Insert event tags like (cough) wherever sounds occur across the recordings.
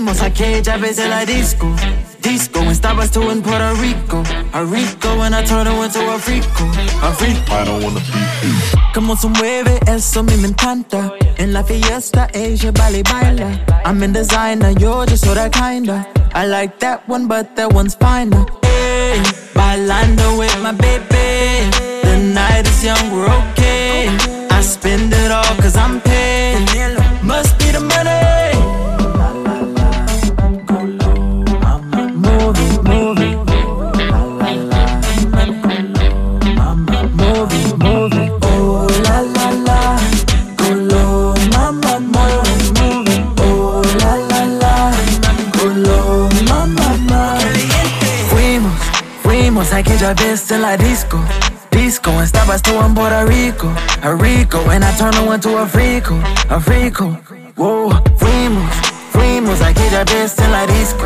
fuimos aquella vez de la disco. Disco, estabas tú en Puerto Rico. A Rico, and I turned her into a frico. A frico. I don't wanna be Como se mueve, eso a mí me encanta. En la fiesta, ella baila y baila. I'm in designer, yo just sorta kinda. I like that one, but that one's finer. Hey, bailando with my baby. The night is young, we're okay. I spend it all cause I'm paid. Aquella vez en la disco. Disco, estabas tú en Puerto Rico. A Rico, and I turn turned into a frico. A frico, whoa, fuimos, fuimos aquella vez en la disco.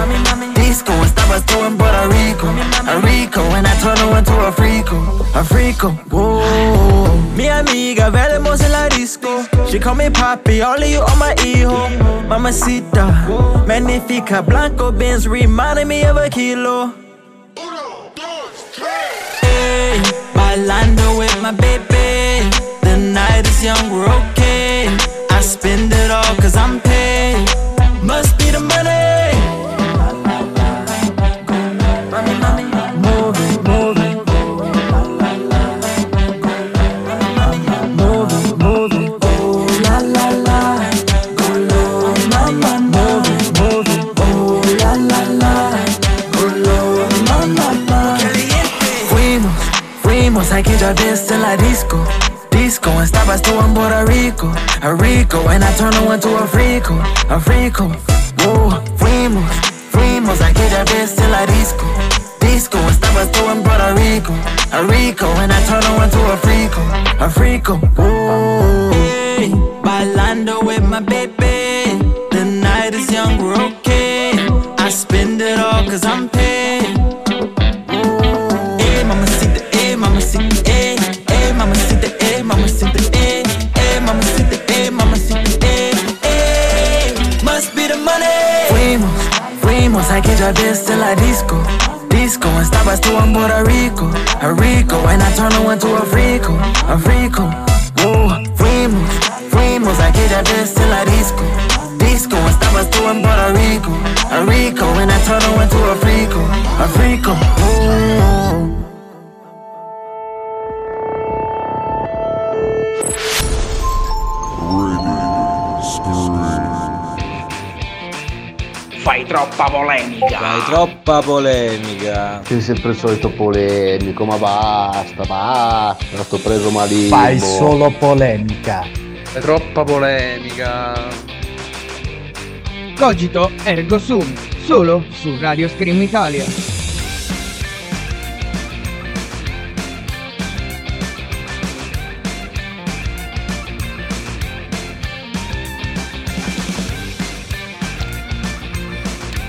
Disco, estabas tú en Puerto Rico. A Rico, and I turn turned into a frico. A frico, whoa. Mi amiga, veremos en la disco. She call me papi, all of you on my hijo. Mamacita, magnifica, blanco beans, reminding me of a kilo. Bailando with my baby. The night is young, we're okay. I spend it all cause I'm paid. Must be the money. I get your dance till I disco. Disco and stop us to in Puerto Rico. A Rico, and I turn her into a freako. A freako. Whoa, fuimos, fuimos. I get your dance till I disco. Disco and stop us to in Puerto Rico. A Rico, and I turn her into a freako. A freako. Ooh, Hey, bailando with my baby. The night is young, we're okay. I spend it all cause I'm paid. Usa kijua bass till I disco. Disco and stop us to I'm Puerto Rico A Rico. And I turn one to a freako A freako Woo, fuimos, fuimos Aquella vez till I disco. Disco and stop us to I'm Puerto Rico A Rico. And I turn one to a freako A freako Ooh. Fai troppa polemica. Fai troppa polemica. Sei sempre il solito polemico, ma basta, basta, sto preso malissimo. Fai solo polemica. È troppa polemica. Cogito Ergo Sum, solo su Radio Scream Italia.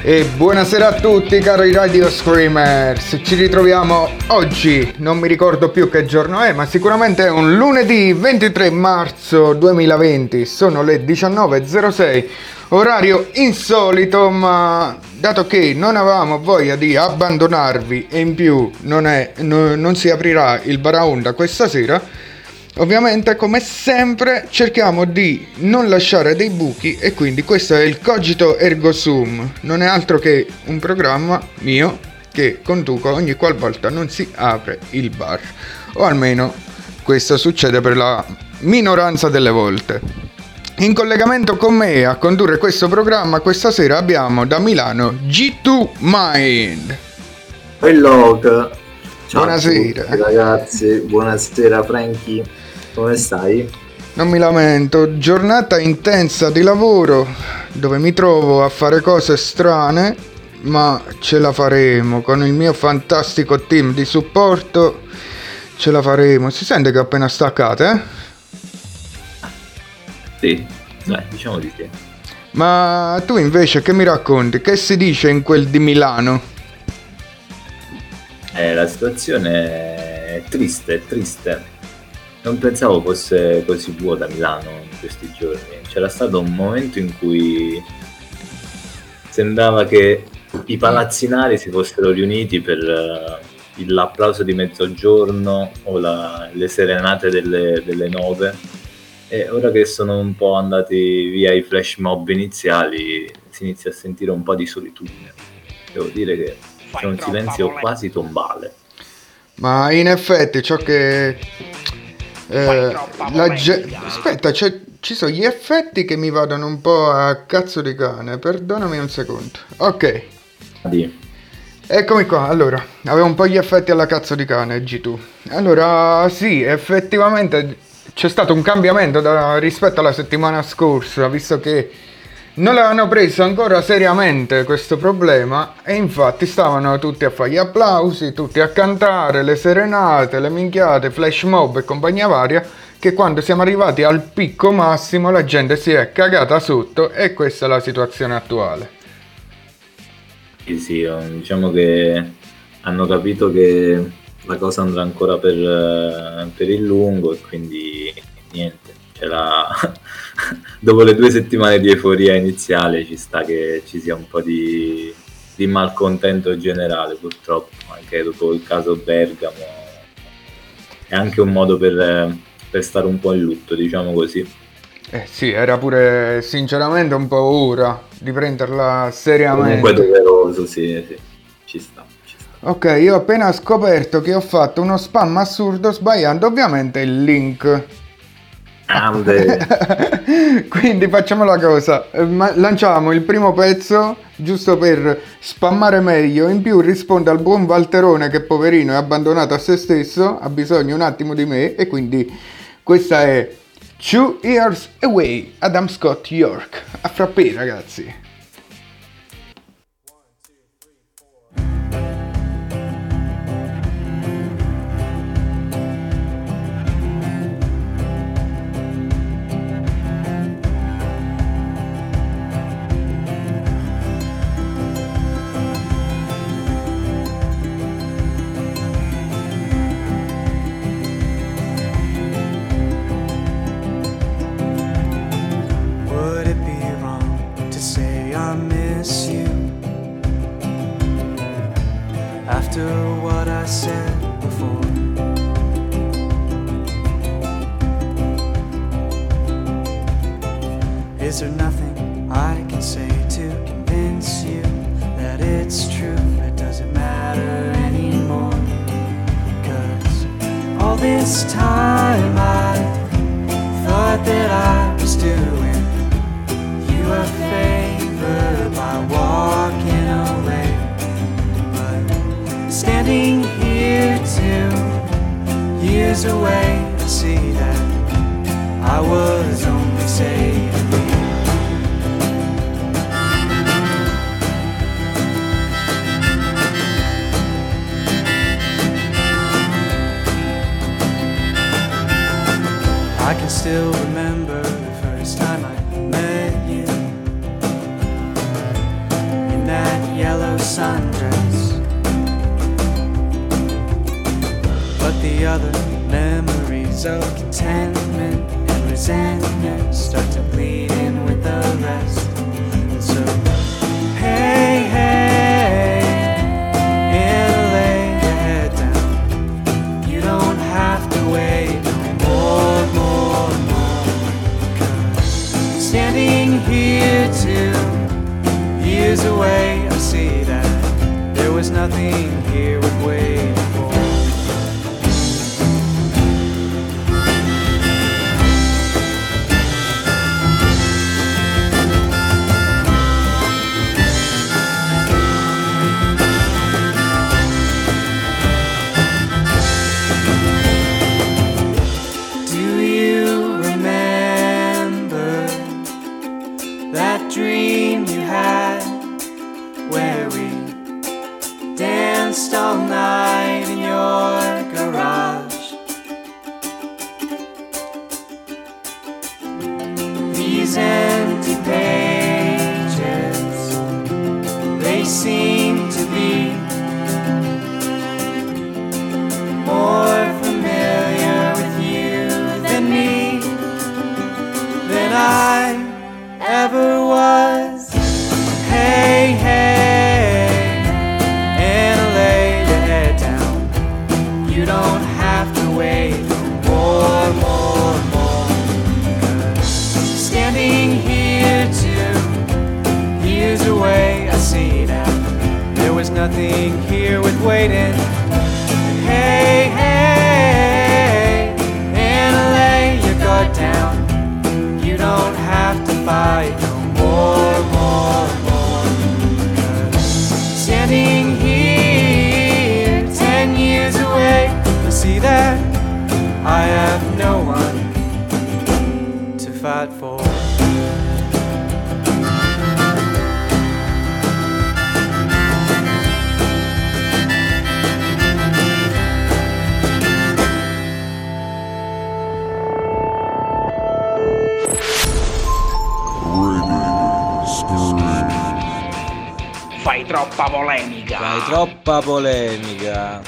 E buonasera a tutti cari Radio Screamers, ci ritroviamo oggi, non mi ricordo più che giorno è, ma sicuramente è un lunedì 23 marzo 2020, sono le 19.06, orario insolito ma dato che non avevamo voglia di abbandonarvi e in più non, è, no- non si aprirà il Baraonda questa sera, Ovviamente, come sempre, cerchiamo di non lasciare dei buchi e quindi questo è il Cogito Ergo Sum. Non è altro che un programma mio che conduco ogni qualvolta non si apre il bar. O almeno questo succede per la minoranza delle volte. In collegamento con me a condurre questo programma questa sera abbiamo da Milano G2 Mind. Hello, ciao Buonasera. tutti, ragazzi, buonasera Frankie, come stai? Non mi lamento, giornata intensa di lavoro dove mi trovo a fare cose strane, ma ce la faremo con il mio fantastico team di supporto. Ce la faremo. Si sente che ho appena staccate, eh? Sì, dai, diciamo di sì. Ma tu invece che mi racconti? Che si dice in quel di Milano? Eh, la situazione è triste, è triste. Non pensavo fosse così vuota Milano in questi giorni. C'era stato un momento in cui sembrava che i palazzinari si fossero riuniti per eh, l'applauso di mezzogiorno o la- le serenate delle, delle nove e ora che sono un po' andati via i flash mob iniziali si inizia a sentire un po' di solitudine. Devo dire che c'è un silenzio quasi tombale. Ma in effetti ciò che... eh, la ge- Aspetta, c'è- ci sono gli effetti che mi vadano un po' a cazzo di cane. Perdonami un secondo. Ok, Di- eccomi qua. Allora, avevo un po' gli effetti alla cazzo di cane, G2. Allora, sì, effettivamente c'è stato un cambiamento da- rispetto alla settimana scorsa, visto che non l'avevano preso ancora seriamente questo problema e infatti stavano tutti a fare gli applausi, tutti a cantare, le serenate, le minchiate, flash mob e compagnia varia, che quando siamo arrivati al picco massimo la gente si è cagata sotto e questa è la situazione attuale. Sì, sì, eh, diciamo che hanno capito che la cosa andrà ancora per, eh, per il lungo e quindi niente. c'è la- (laughs) (laughs) Dopo le due settimane di euforia iniziale ci sta che ci sia un po' di, di malcontento generale purtroppo, anche dopo il caso Bergamo. È anche un modo per, per stare un po' in lutto, diciamo così. Eh sì, era pure sinceramente un po' ora di prenderla seriamente. Comunque doveroso, sì, sì, ci sta. Ci sta. Ok, io ho appena scoperto che ho fatto uno spam assurdo sbagliando ovviamente il link. Grande. (laughs) Quindi facciamo la cosa, eh, lanciamo il primo pezzo giusto per spammare meglio, in più risponde al buon Valterone che poverino è abbandonato a se stesso, ha bisogno un attimo di me e quindi questa è Two Years Away, Adam Scott York. A frappè ragazzi.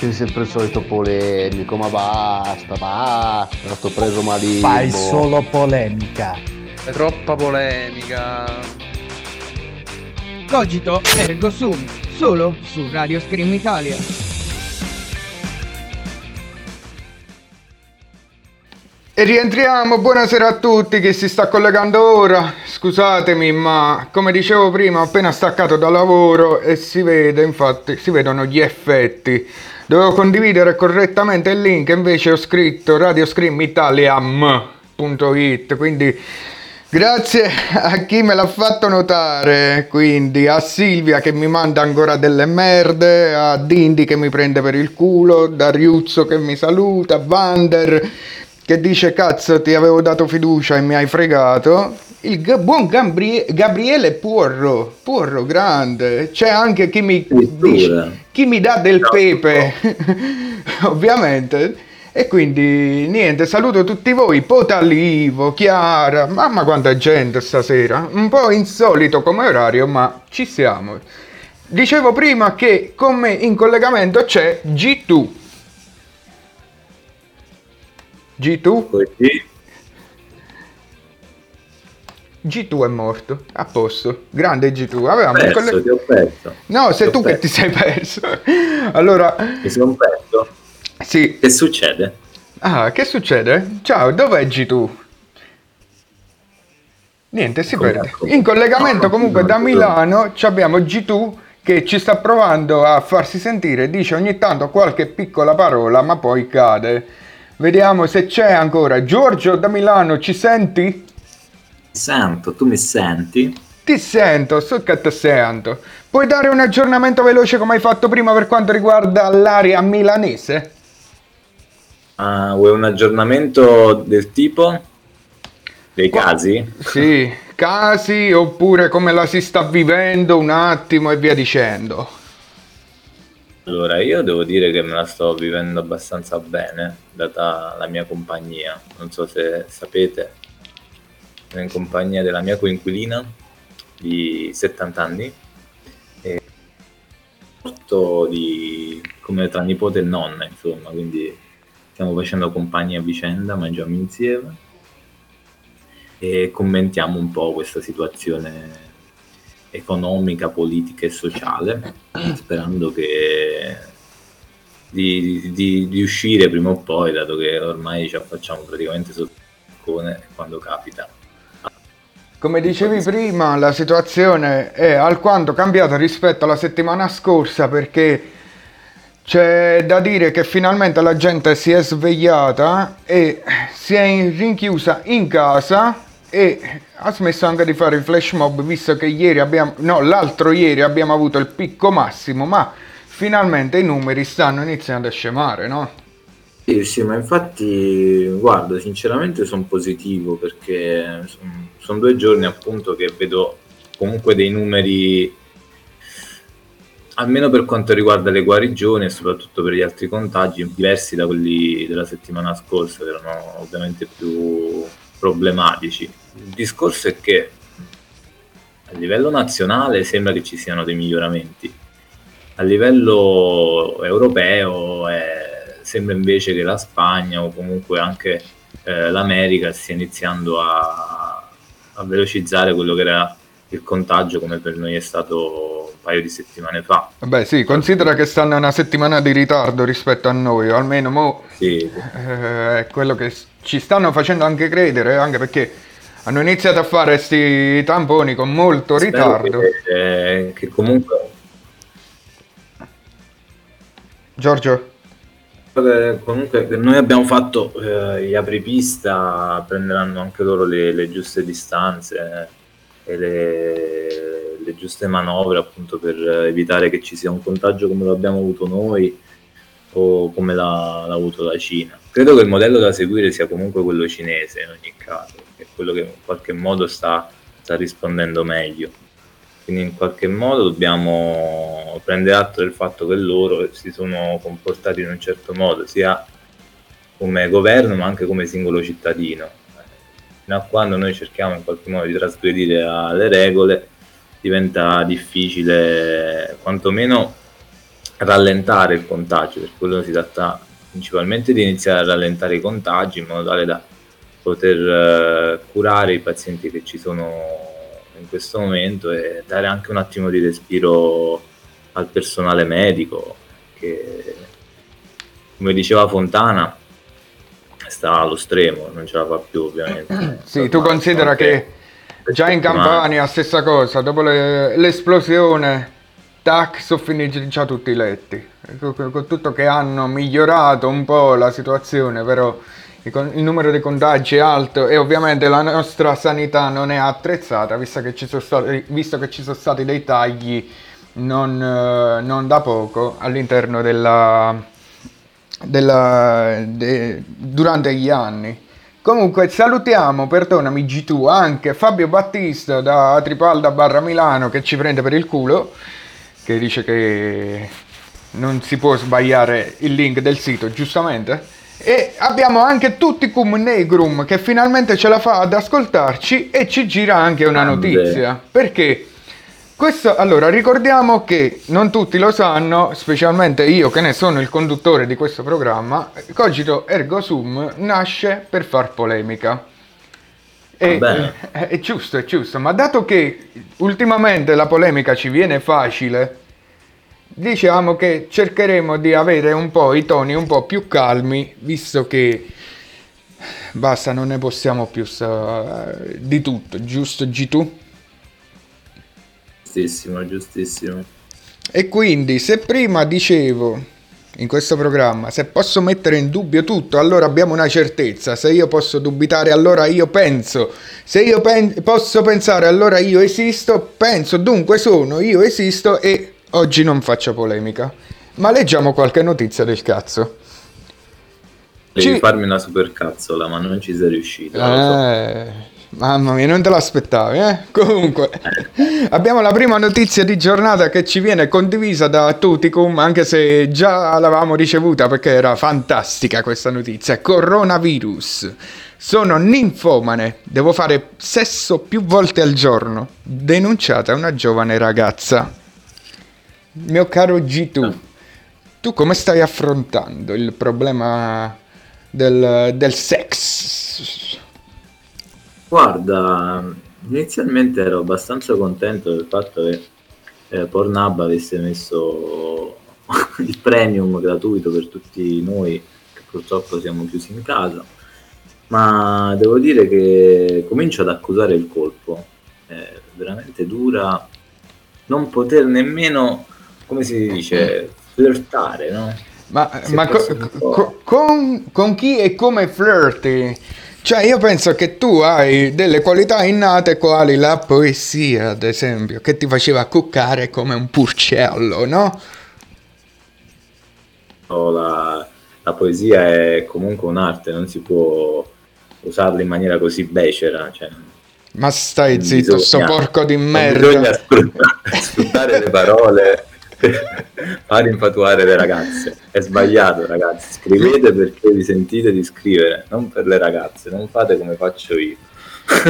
Sei sempre il solito polemico, ma basta, basta. Sto preso malissimo. Fai solo polemica. È troppa polemica. Cogito ergo sum, solo su Radio Scream Italia. E rientriamo, buonasera a tutti chi si sta collegando ora. Scusatemi, ma come dicevo prima, ho appena staccato da lavoro e si vede, infatti, si vedono gli effetti. Dovevo condividere correttamente il link, invece ho scritto radioscreamitaliam.it, quindi grazie a chi me l'ha fatto notare, quindi a Silvia che mi manda ancora delle merde, a Dindi che mi prende per il culo, Dariuzzo che mi saluta, Vander che dice cazzo ti avevo dato fiducia e mi hai fregato. Il ga- buon Gabri- Gabriele Porro, Porro grande, c'è anche chi mi, dice, chi mi dà del No, pepe, (laughs) ovviamente. E quindi niente, saluto tutti voi, Potalivo, Chiara, mamma quanta gente stasera, un po' insolito come orario, ma ci siamo. Dicevo prima che con me in collegamento c'è G2. G2? Così. G2 è morto, a posto, grande G2. Avevamo Perso, colle- ti ho perso. No, sei Ti tu che ti sei perso. allora, Mi sono perso. sì. Che succede? Ah, che succede? Ciao, dov'è G2? Niente, si Come perde. ecco. In collegamento No, comunque no, da no. Milano ci abbiamo G2 che ci sta provando a farsi sentire, dice ogni tanto qualche piccola parola, ma poi cade. Vediamo se c'è ancora. Giorgio da Milano, ci senti? Sento, tu mi senti? Ti sento, so che ti sento. Puoi dare un aggiornamento veloce come hai fatto prima per quanto riguarda l'area milanese? Ah, vuoi un aggiornamento del tipo? Dei casi? Sì, casi oppure come la si sta vivendo un attimo e via dicendo. Allora, io devo dire che me la sto vivendo abbastanza bene, data la mia compagnia. Non so se sapete, in compagnia della mia coinquilina di 70 anni e di come tra nipote e nonna, insomma, quindi stiamo facendo compagnia a vicenda, mangiamo insieme e commentiamo un po' questa situazione economica, politica e sociale, sperando che di, di- di uscire prima o poi, dato che ormai ci affacciamo praticamente il balcone quando capita. Come dicevi prima, la situazione è alquanto cambiata rispetto alla settimana scorsa perché c'è da dire che finalmente la gente si è svegliata e si è in- rinchiusa in casa e ha smesso anche di fare i flash mob visto che ieri abbiamo, no, l'altro ieri abbiamo avuto il picco massimo, ma finalmente i numeri stanno iniziando a scemare, no? Sì, sì, ma infatti, guarda, sinceramente sono positivo perché sono due giorni appunto che vedo comunque dei numeri, almeno per quanto riguarda le guarigioni e soprattutto per gli altri contagi, diversi da quelli della settimana scorsa, che erano ovviamente più problematici. Il discorso è che a livello nazionale sembra che ci siano dei miglioramenti, a livello europeo eh, sembra invece che la Spagna o comunque anche eh, l'America stia iniziando a, a velocizzare quello che era il contagio come per noi è stato un paio di settimane fa. Beh sì, considera che stanno una settimana di ritardo rispetto a noi, o almeno mo Sì, eh, è quello che ci stanno facendo anche credere, anche perché Hanno iniziato a fare questi tamponi con molto Spero ritardo. Che, eh, che comunque Giorgio? Comunque noi abbiamo fatto eh, gli apripista, prenderanno anche loro le, le giuste distanze e le, le giuste manovre appunto per evitare che ci sia un contagio come lo abbiamo avuto noi o come l'ha, l'ha avuto la Cina. Credo che il modello da seguire sia comunque quello cinese in ogni caso, che è quello che in qualche modo sta, sta rispondendo meglio. Quindi in qualche modo dobbiamo prendere atto del fatto che loro si sono comportati in un certo modo, sia come governo ma anche come singolo cittadino. Fino a quando noi cerchiamo in qualche modo di trasgredire alle regole diventa difficile quantomeno rallentare il contagio, per quello si tratta principalmente di iniziare a rallentare i contagi in modo tale da poter eh, curare i pazienti che ci sono in questo momento e dare anche un attimo di respiro al personale medico che come diceva Fontana sta allo stremo, non ce la fa più ovviamente. (clears throat) Sì, tu considera che già in. Campania stessa cosa, dopo le- l'esplosione, tac, sono finiti già tutti i letti. Con tutto che hanno migliorato un po' la situazione, però il, numero di contagi è alto e ovviamente la nostra sanità non è attrezzata, visto che ci sono stati, ci sono stati dei tagli non, non da poco all'interno della, della- de- durante gli anni. Comunque salutiamo, perdonami G2, anche Fabio Battista da Tripalda barra Milano che ci prende per il culo, che dice che non si può sbagliare il link del sito, giustamente. E abbiamo anche tutti cum negrum che finalmente ce la fa ad ascoltarci e ci gira anche una notizia. Perché? Questo, allora, ricordiamo che non tutti lo sanno, specialmente io che ne sono il conduttore di questo programma, Cogito Ergo Sum nasce per far polemica. E, Va bene. eh, (laughs) è giusto, è giusto, ma dato che ultimamente la polemica ci viene facile, diciamo che cercheremo di avere un po' i toni un po' più calmi, visto che basta, non ne possiamo più di tutto, giusto G2? Giustissimo, giustissimo. E quindi se prima dicevo in questo programma se posso mettere in dubbio tutto, allora abbiamo una certezza, se io posso dubitare, allora io penso, se io pen- posso pensare, allora io esisto, penso, dunque sono, io esisto e oggi non faccio polemica. Ma leggiamo qualche notizia del cazzo. Devi Ci- farmi una supercazzola, ma non ci sei riuscito. lo so. Eh, mamma mia, non te l'aspettavi, eh? (laughs) Comunque, abbiamo la prima notizia di giornata che ci viene condivisa da Tuticum, anche se già l'avevamo ricevuta perché era fantastica questa notizia. Coronavirus. Sono ninfomane, devo fare sesso più volte al giorno. Denunciata una giovane ragazza. Mio caro G2, tu come stai affrontando il problema del, del sex? Guarda, inizialmente ero abbastanza contento del fatto che eh, Pornhub avesse messo (laughs) il premium gratuito per tutti noi che purtroppo siamo chiusi in casa, ma devo dire che comincio ad accusare il colpo. È veramente dura non poter nemmeno, come si dice, flirtare, no? Ma, ma co- con, con chi e come flirti? Cioè, io penso che tu hai delle qualità innate quali la poesia, ad esempio, che ti faceva cuccare come un purcello, no? O la, la poesia è comunque un'arte, non si può usarla in maniera così becera. Cioè, Ma stai zitto, sto bisogna- porco di non merda. Bisogna sfruttare le parole (laughs) (laughs) per far infatuare le ragazze. È sbagliato, ragazzi. Scrivete perché vi sentite di scrivere, non per le ragazze. Non fate come faccio io.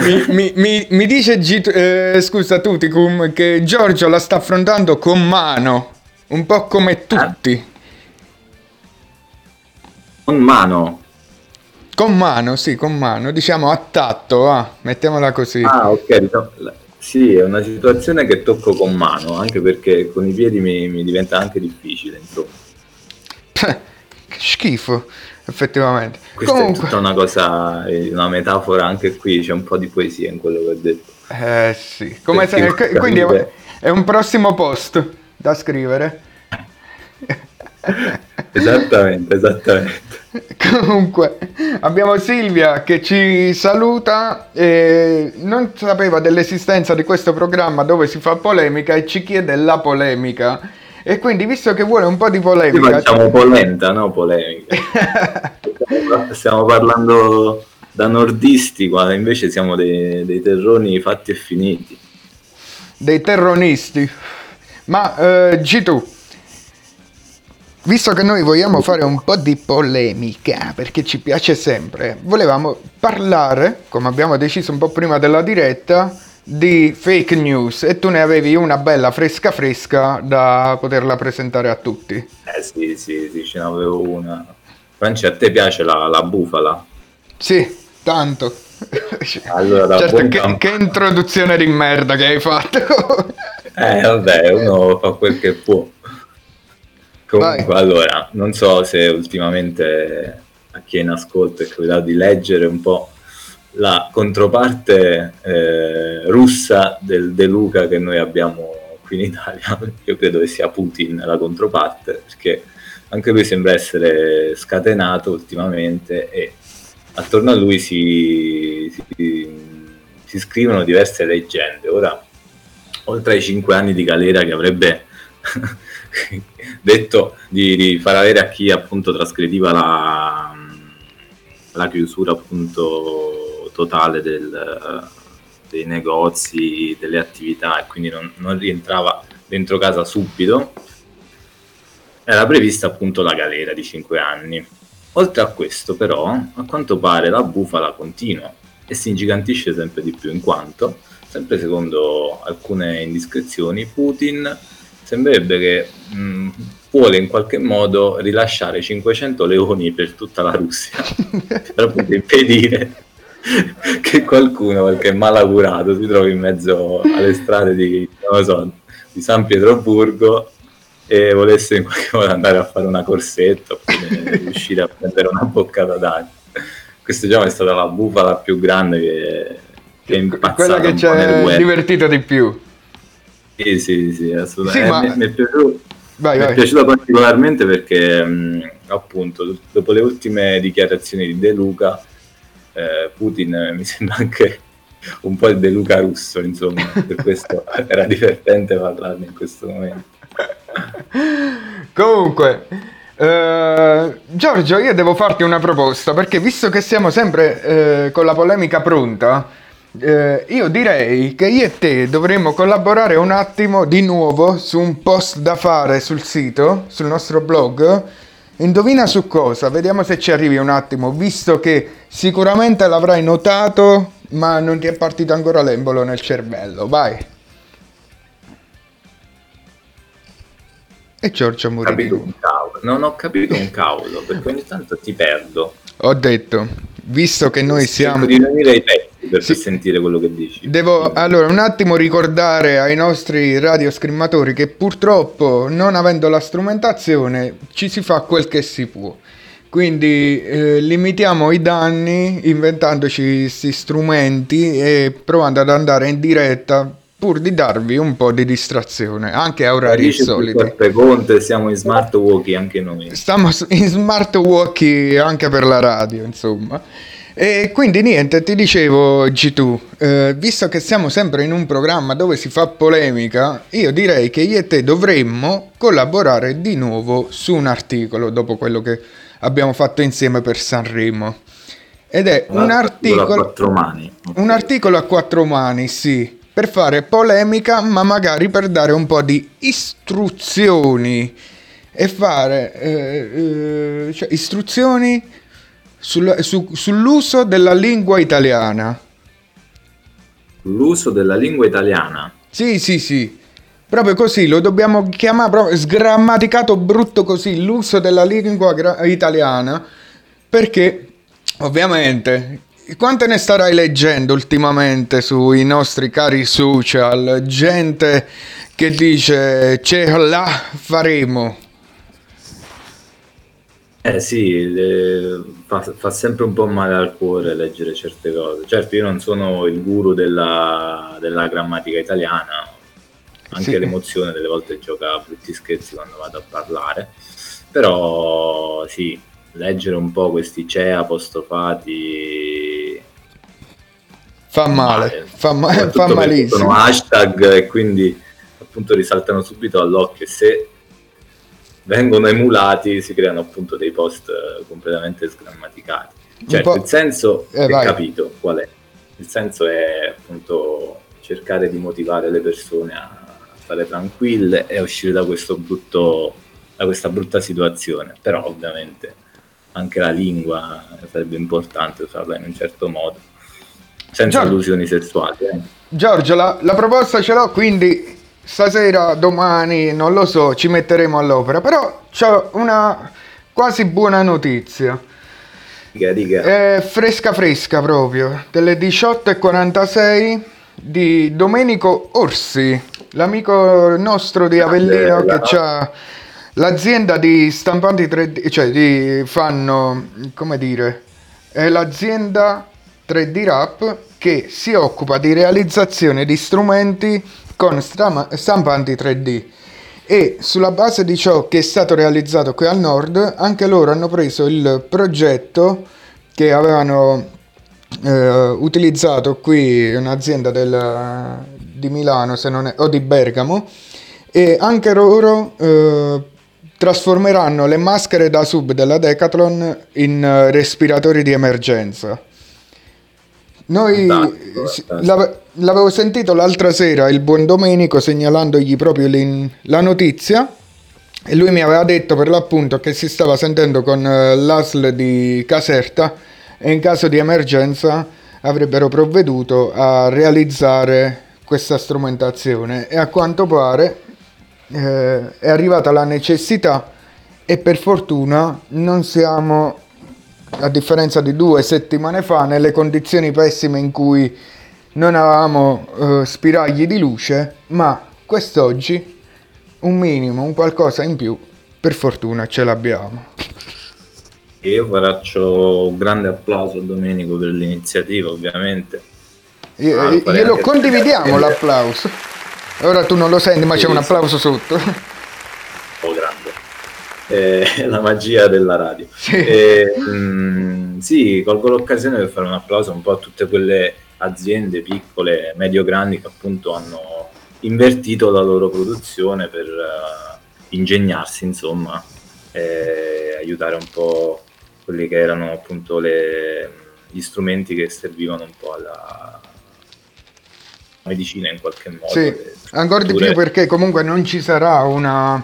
Mi, mi- mi- mi dice, G- eh, scusa Tuticum, che Giorgio la sta affrontando con mano, un po' come tutti. Con mano. Con mano, sì, con mano, diciamo a tatto, va, mettiamola così. Ah, ok. Sì, è una situazione che tocco con mano, anche perché con i piedi mi, mi diventa anche difficile, insomma. schifo, effettivamente. Questa Comunque, è tutta una cosa, eh, una metafora anche qui, c'è un po' di poesia in quello che ho detto. eh sì, come se- qu- quindi è un prossimo post da scrivere. (laughs) Esattamente, esattamente. (laughs) Comunque, abbiamo Silvia che ci saluta e non sapeva dell'esistenza di questo programma dove si fa polemica e ci chiede la polemica. E quindi, visto che vuole un po' di polemica, facciamo polenta, no polemica. (laughs) Stiamo parlando da nordisti, qua invece siamo dei, dei terroni fatti e finiti. dei terroristi. Ma eh, G2, visto che noi vogliamo fare un po' di polemica, perché ci piace sempre, volevamo parlare, come abbiamo deciso un po' prima della diretta, di fake news e tu ne avevi una bella fresca fresca da poterla presentare a tutti. Eh sì, sì, sì, ce n'avevo una. Franci, a te piace la, la bufala? Sì, tanto. (laughs) Allora, da certo, buon che, camp- che introduzione di merda che hai fatto. Eh, vabbè, uno fa quel che può. Comunque, allora, non so se ultimamente a chi è in ascolto è capitato di leggere un po' la controparte eh, russa del De Luca che noi abbiamo qui in Italia. (laughs) Io credo che sia Putin la controparte, perché anche lui sembra essere scatenato ultimamente e attorno a lui si, si, si scrivono diverse leggende. Ora, oltre ai 5 anni di galera che avrebbe (laughs) (laughs) detto di, di far avere a chi appunto trasgrediva la, la chiusura appunto totale del, dei negozi, delle attività e quindi non, non rientrava dentro casa subito, era prevista appunto la galera di 5 anni. Oltre a questo però, a quanto pare la bufala continua e si ingigantisce sempre di più in quanto, sempre secondo alcune indiscrezioni, Putin sembrerebbe che mh, vuole in qualche modo rilasciare 500 leoni per tutta la Russia (laughs) per appunto impedire che qualcuno, qualche malaugurato, si trovi in mezzo alle strade di, non lo so, di San Pietroburgo e volesse in qualche modo andare a fare una corsetta oppure riuscire a prendere una boccata d'aria. Questa diciamo è stata la bufala più grande che, che è impazzata Quella che ci ha divertito di più. Sì, sì, sì, assolutamente. Sì, ma- mi, mi è piaciuto, Vai, mi è vai. piaciuto particolarmente perché, mh, appunto, dopo le ultime dichiarazioni di De Luca, eh, Putin eh, mi sembra anche un po' il De Luca russo, insomma, per (laughs) questo era divertente parlarne in questo momento. Comunque, eh, Giorgio, io devo farti una proposta perché visto che siamo sempre eh, con la polemica pronta, eh, io direi che io e te dovremmo collaborare un attimo di nuovo su un post da fare sul sito, sul nostro blog. Indovina su cosa? Vediamo se ci arrivi un attimo, visto che sicuramente l'avrai notato, ma non ti è partito ancora l'embolo nel cervello. Vai. E Giorgio cavolo. Non ho capito un cavolo, perché ogni tanto ti perdo. Ho detto, visto che noi siamo... Cerco di riunire i pezzi per Sì. sentire quello che dici. Devo allora un attimo ricordare ai nostri radioscrimmatori che purtroppo non avendo la strumentazione ci si fa quel che si può. Quindi eh, limitiamo i danni inventandoci questi strumenti e provando ad andare in diretta pur di darvi un po' di distrazione, anche a orari. Giuseppe Conte, siamo in smart walkie anche noi. Stiamo in smart walkie anche per la radio, insomma. E quindi niente, ti dicevo G2, eh, visto che siamo sempre in un programma dove si fa polemica, io direi che io e te dovremmo collaborare di nuovo su un articolo dopo quello che abbiamo fatto insieme per Sanremo. Ed è un a articolo, quattro mani. un articolo a quattro mani, sì, per fare polemica, ma magari per dare un po' di istruzioni e fare eh, eh, cioè, istruzioni sul- su- sull'uso della lingua italiana. L'uso della lingua italiana. Sì, sì, sì. Proprio così, lo dobbiamo chiamare proprio sgrammaticato brutto così, l'uso della lingua gra- italiana, perché ovviamente quante ne starai leggendo ultimamente sui nostri cari social? Gente che dice ce la faremo. Eh sì, le- fa, fa sempre un po' male al cuore leggere certe cose. Certo, io non sono il guru della, della grammatica italiana, anche Sì. l'emozione delle volte gioca a brutti scherzi quando vado a parlare, però sì, leggere un po' questi CE apostrofati Fa male, fa, ma- fa malissimo. Sono hashtag e quindi appunto risaltano subito all'occhio e se vengono emulati si creano appunto dei post eh, completamente sgrammaticati. Po'- il senso Eh, è vai. capito qual è. Il senso è appunto cercare di motivare le persone a stare tranquille e a uscire da questo brutto da questa brutta situazione. Però ovviamente anche la lingua sarebbe importante usarla in un certo modo, senza Già. allusioni sessuali. eh. Giorgio, la, la proposta ce l'ho, quindi stasera, domani, non lo so, ci metteremo all'opera. Però c'ho una quasi buona notizia. Riga, riga. È fresca fresca proprio, delle 18.46 di Domenico Orsi, l'amico nostro di Avellino Bella. che ha l'azienda di stampanti 3D, cioè di fanno, come dire, è l'azienda 3D Rap che si occupa di realizzazione di strumenti con stampanti 3D e sulla base di ciò che è stato realizzato qui al nord, anche loro hanno preso il progetto che avevano eh, utilizzato qui un'azienda del- di Milano se non è, o di Bergamo e anche loro eh, trasformeranno le maschere da sub della Decathlon in eh, respiratori di emergenza. Noi Fantastico, sì, fantastico. L'ave- l'avevo sentito l'altra sera il buon Domenico segnalandogli proprio l'in- la notizia e lui mi aveva detto per l'appunto che si stava sentendo con eh, l'ASL di Caserta e in caso di emergenza avrebbero provveduto a realizzare questa strumentazione. E a quanto pare eh, è arrivata la necessità e per fortuna non siamo a differenza di due settimane fa nelle condizioni pessime in cui non avevamo eh, spiragli di luce ma quest'oggi un minimo, un qualcosa in più per fortuna ce l'abbiamo Io faccio un grande applauso a Domenico per l'iniziativa, ovviamente. Io- Ah, glielo condividiamo l'applauso ora tu non lo senti ma c'è un applauso sotto Oh, grande. Eh, la magia della radio. Sì. Eh, mm, sì, colgo l'occasione per fare un applauso un po' a tutte quelle aziende piccole, medio-grandi che appunto hanno invertito la loro produzione per eh, ingegnarsi, insomma, e aiutare un po' quelli che erano appunto le- gli strumenti che servivano un po' alla medicina in qualche modo. Sì, ancora di più perché comunque non ci sarà una,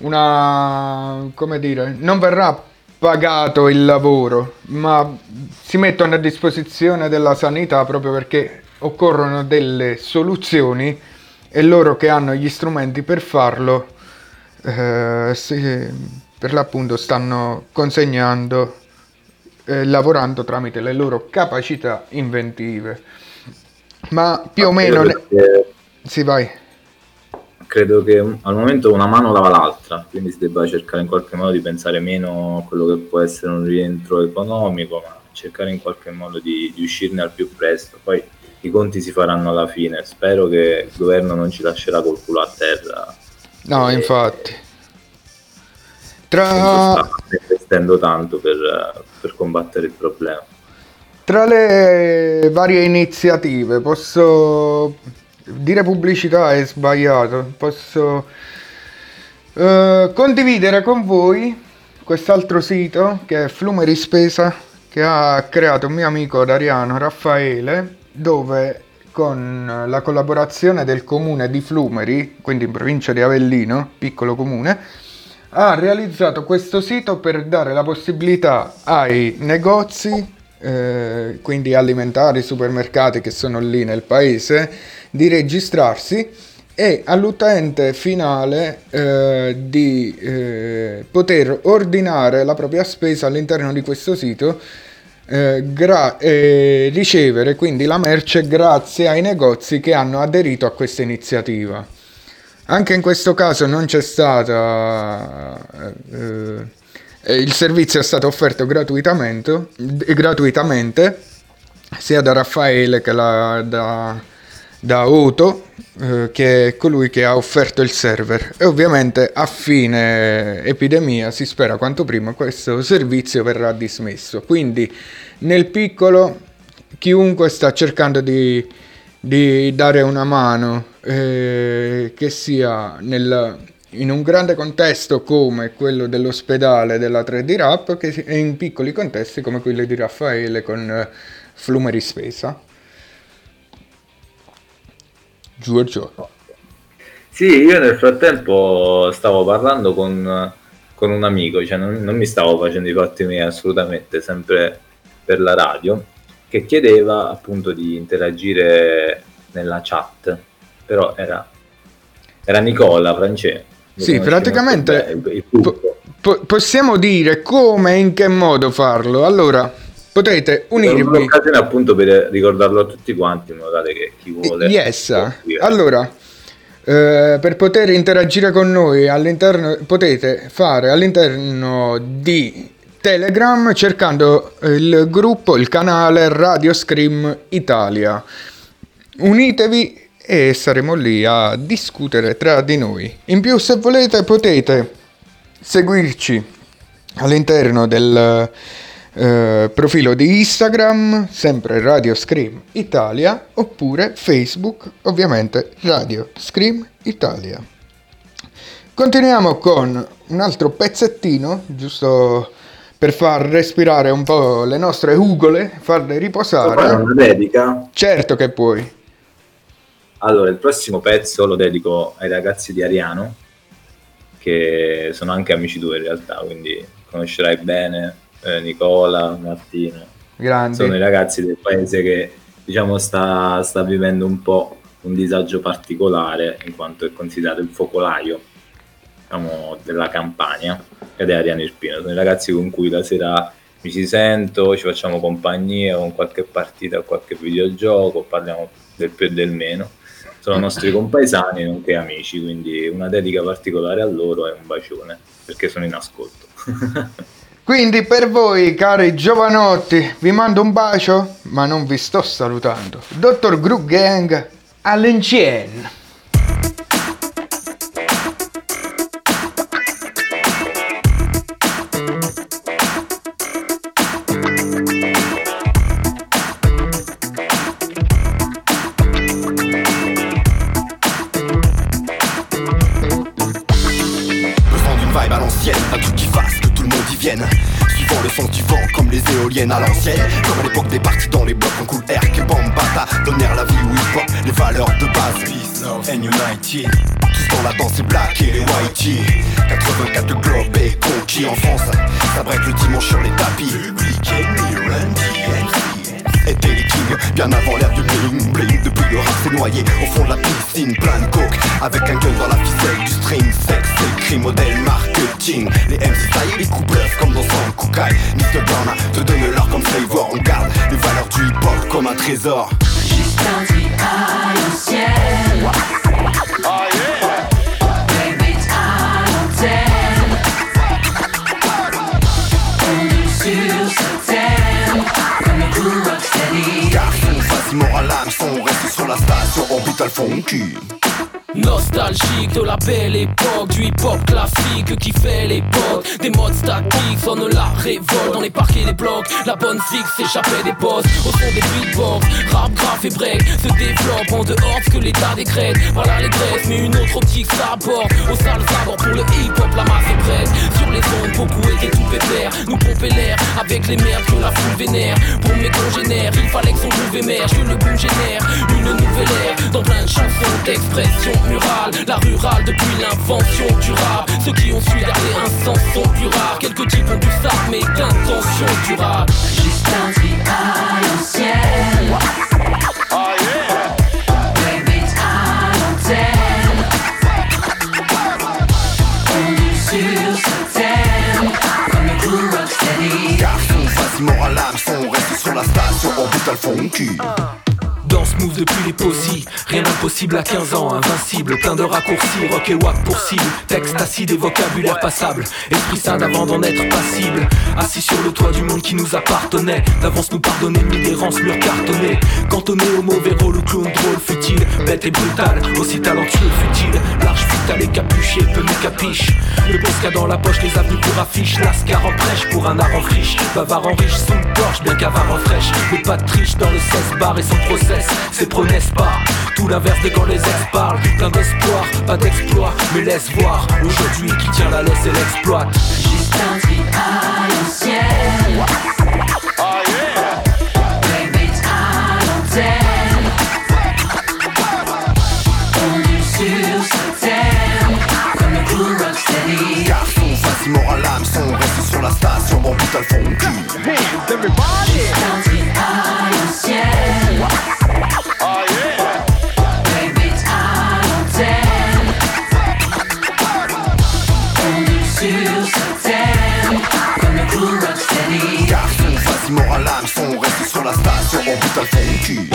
una, come dire, non verrà pagato il lavoro, ma si mettono a disposizione della sanità proprio perché occorrono delle soluzioni e loro che hanno gli strumenti per farlo, eh, si- per l'appunto stanno consegnando, eh, lavorando tramite le loro capacità inventive. Ma più o Ma meno... credo ne- che- Sì, vai. Credo che al momento una mano lava l'altra, quindi si debba cercare in qualche modo di pensare meno a quello che può essere un rientro economico, ma cercare in qualche modo di, di uscirne al più presto. Poi i conti si faranno alla fine. Spero che il governo non ci lascerà col culo a terra. No, E- infatti. Tra, sta investendo tanto per, per combattere il problema. tra le varie iniziative, posso dire pubblicità è sbagliato, posso eh, condividere con voi quest'altro sito che è Flumeri Spesa che ha creato un mio amico Dariano Raffaele dove con la collaborazione del comune di Flumeri, quindi in provincia di Avellino, piccolo comune, ha realizzato questo sito per dare la possibilità ai negozi, eh, quindi alimentari, supermercati che sono lì nel paese, di registrarsi e all'utente finale eh, di eh, poter ordinare la propria spesa all'interno di questo sito eh, gra- ricevere quindi la merce grazie ai negozi che hanno aderito a questa iniziativa. Anche in questo caso non c'è stata Eh, il servizio è stato offerto gratuitamente, eh, gratuitamente sia da Raffaele che la- da, da Oto, eh, che è colui che ha offerto il server. E ovviamente a fine epidemia si spera quanto prima questo servizio verrà dismesso. Quindi nel piccolo chiunque sta cercando di, di dare una mano, eh, che sia nel- in un grande contesto come quello dell'ospedale della 3D Rap, che e in piccoli contesti come quelli di Raffaele con eh, Flumeri Spesa. Giorgio. Sì, io nel frattempo stavo parlando con, con un amico, cioè non, non mi stavo facendo i fatti miei assolutamente, sempre per la radio, che chiedeva appunto di interagire nella chat, però era, era Nicola Francesco. Sì, praticamente po- po- possiamo dire come e in che modo farlo. Allora, potete Unirvi. unirvi. un'occasione appunto per ricordarlo a tutti quanti in modo tale che chi vuole Yes. Allora, eh, per poter interagire con noi all'interno, potete fare all'interno di Telegram cercando il gruppo, il canale Radio Scream Italia. Unitevi e saremo lì a discutere tra di noi. In più, se volete, potete seguirci all'interno del eh, profilo di Instagram, sempre Radio Scream Italia, oppure Facebook, ovviamente Radio Scream Italia. Continuiamo con un altro pezzettino, giusto per far respirare un po' le nostre ugole, farle Posso fare riposare. una dedica? Certo che puoi. Allora, il prossimo pezzo lo dedico ai ragazzi di Ariano, che sono anche amici tuoi in realtà, quindi conoscerai bene eh, Nicola, Martino. Grandi. Sono i ragazzi del paese che diciamo sta, sta vivendo un po' un disagio particolare in quanto è considerato il focolaio diciamo, della Campania ed è Ariano Irpino. Sono i ragazzi con cui la sera mi ci sento, ci facciamo compagnia con qualche partita, qualche videogioco, parliamo del più e del meno. Sono nostri compaesani nonché amici, quindi una dedica particolare a loro e un bacione perché sono in ascolto. (laughs) Quindi per voi, cari giovanotti, vi mando un bacio, ma non vi sto salutando. Dottor Group Gang, all'Encien. Du vent, comme les éoliennes à l'ancienne. Comme à l'époque des parties dans les blocs en cool air, que bambata, donnèrent la vie où hip hop, les valeurs de base. Peace, love and unity. Tous dans la danse, c'est black et les whitey. 84 le globe est conquis en France. Ça break le dimanche sur les tapis. Public Enemy, Run Les kings Bien avant l'ère du bling bling Depuis le rap s'est noyé au fond de la piscine Plein de coke avec un gun dans la ficelle Du string sex c'est le cri modèle marketing Les MC taillent les coups bluff comme dans son Kukai Mr. Burna te donne l'or comme flavor On garde les valeurs du hip hop comme un trésor Juste un à l'ancienne. Oxymorale, son reste sur la station orbitale funky. Nostalgique de la belle époque Du hip-hop classique qui fait l'époque Des modes statiques sonnent la révolte. Dans les parquets des blocs La bonne six s'échappait des postes. Au son des beatbox Rap, graph et break Se développe en dehors de ce que l'état décrète. Voilà les graisses mais une autre optique s'apporte. Au sale savoir pour le hip-hop la masse est prête. Sur les ondes beaucoup étaient tout pépère. Nous pomper l'air avec les merdes que la foule vénère. Pour mes congénères il fallait que son émerge Que le boom génère une nouvelle ère. Dans plein de chansons d'expression murale La rurale depuis l'invention du rap Ceux qui ont su garder un sens sont plus rares Quelques types ont du sac mais d'intention durable Juste un petit à l'ancienne. Baby, à l'antenne. On est sur ce thème, comme le cool rocksteady. Garçon, vas-y moral l'hameçon Reste sur la station orbital funky Smooth depuis les posies. Rien d'impossible à 15 ans, invincible. Plein de raccourcis, rock et wack pour cible. Texte acide et vocabulaire passable. Esprit sain avant d'en être passible. Assis sur le toit du monde qui nous appartenait. D'avance nous pardonner, mis d'errance, mur cartonné. Cantonné au mauvais rôle, le clown drôle, futile. Bête et brutal, aussi talentueux, futile. Large, futal et capuché, peu nous capiche. Le Posca dans la poche, les avenues pour affiche. Lascar en prêche pour un art en friche. Bavard en riche, sous le porche, bien qu'avare en fraîche. Mais pas de triche dans le 16 bar et son process. C'est pro n'est-ce pas? Tout l'inverse de quand les ex parlent. Plein d'espoir, pas d'exploit, mais laisse voir. Aujourd'hui qui tient la laisse et l'exploite. Juste un à l'ancienne. Baby, à l'antenne. Ondule sur ce thème. Comme le cool rocksteady. Garçon, face moral l'âme, son reste sur la station, bon putain le fond. Juste un à l'ancienne. Fond cul.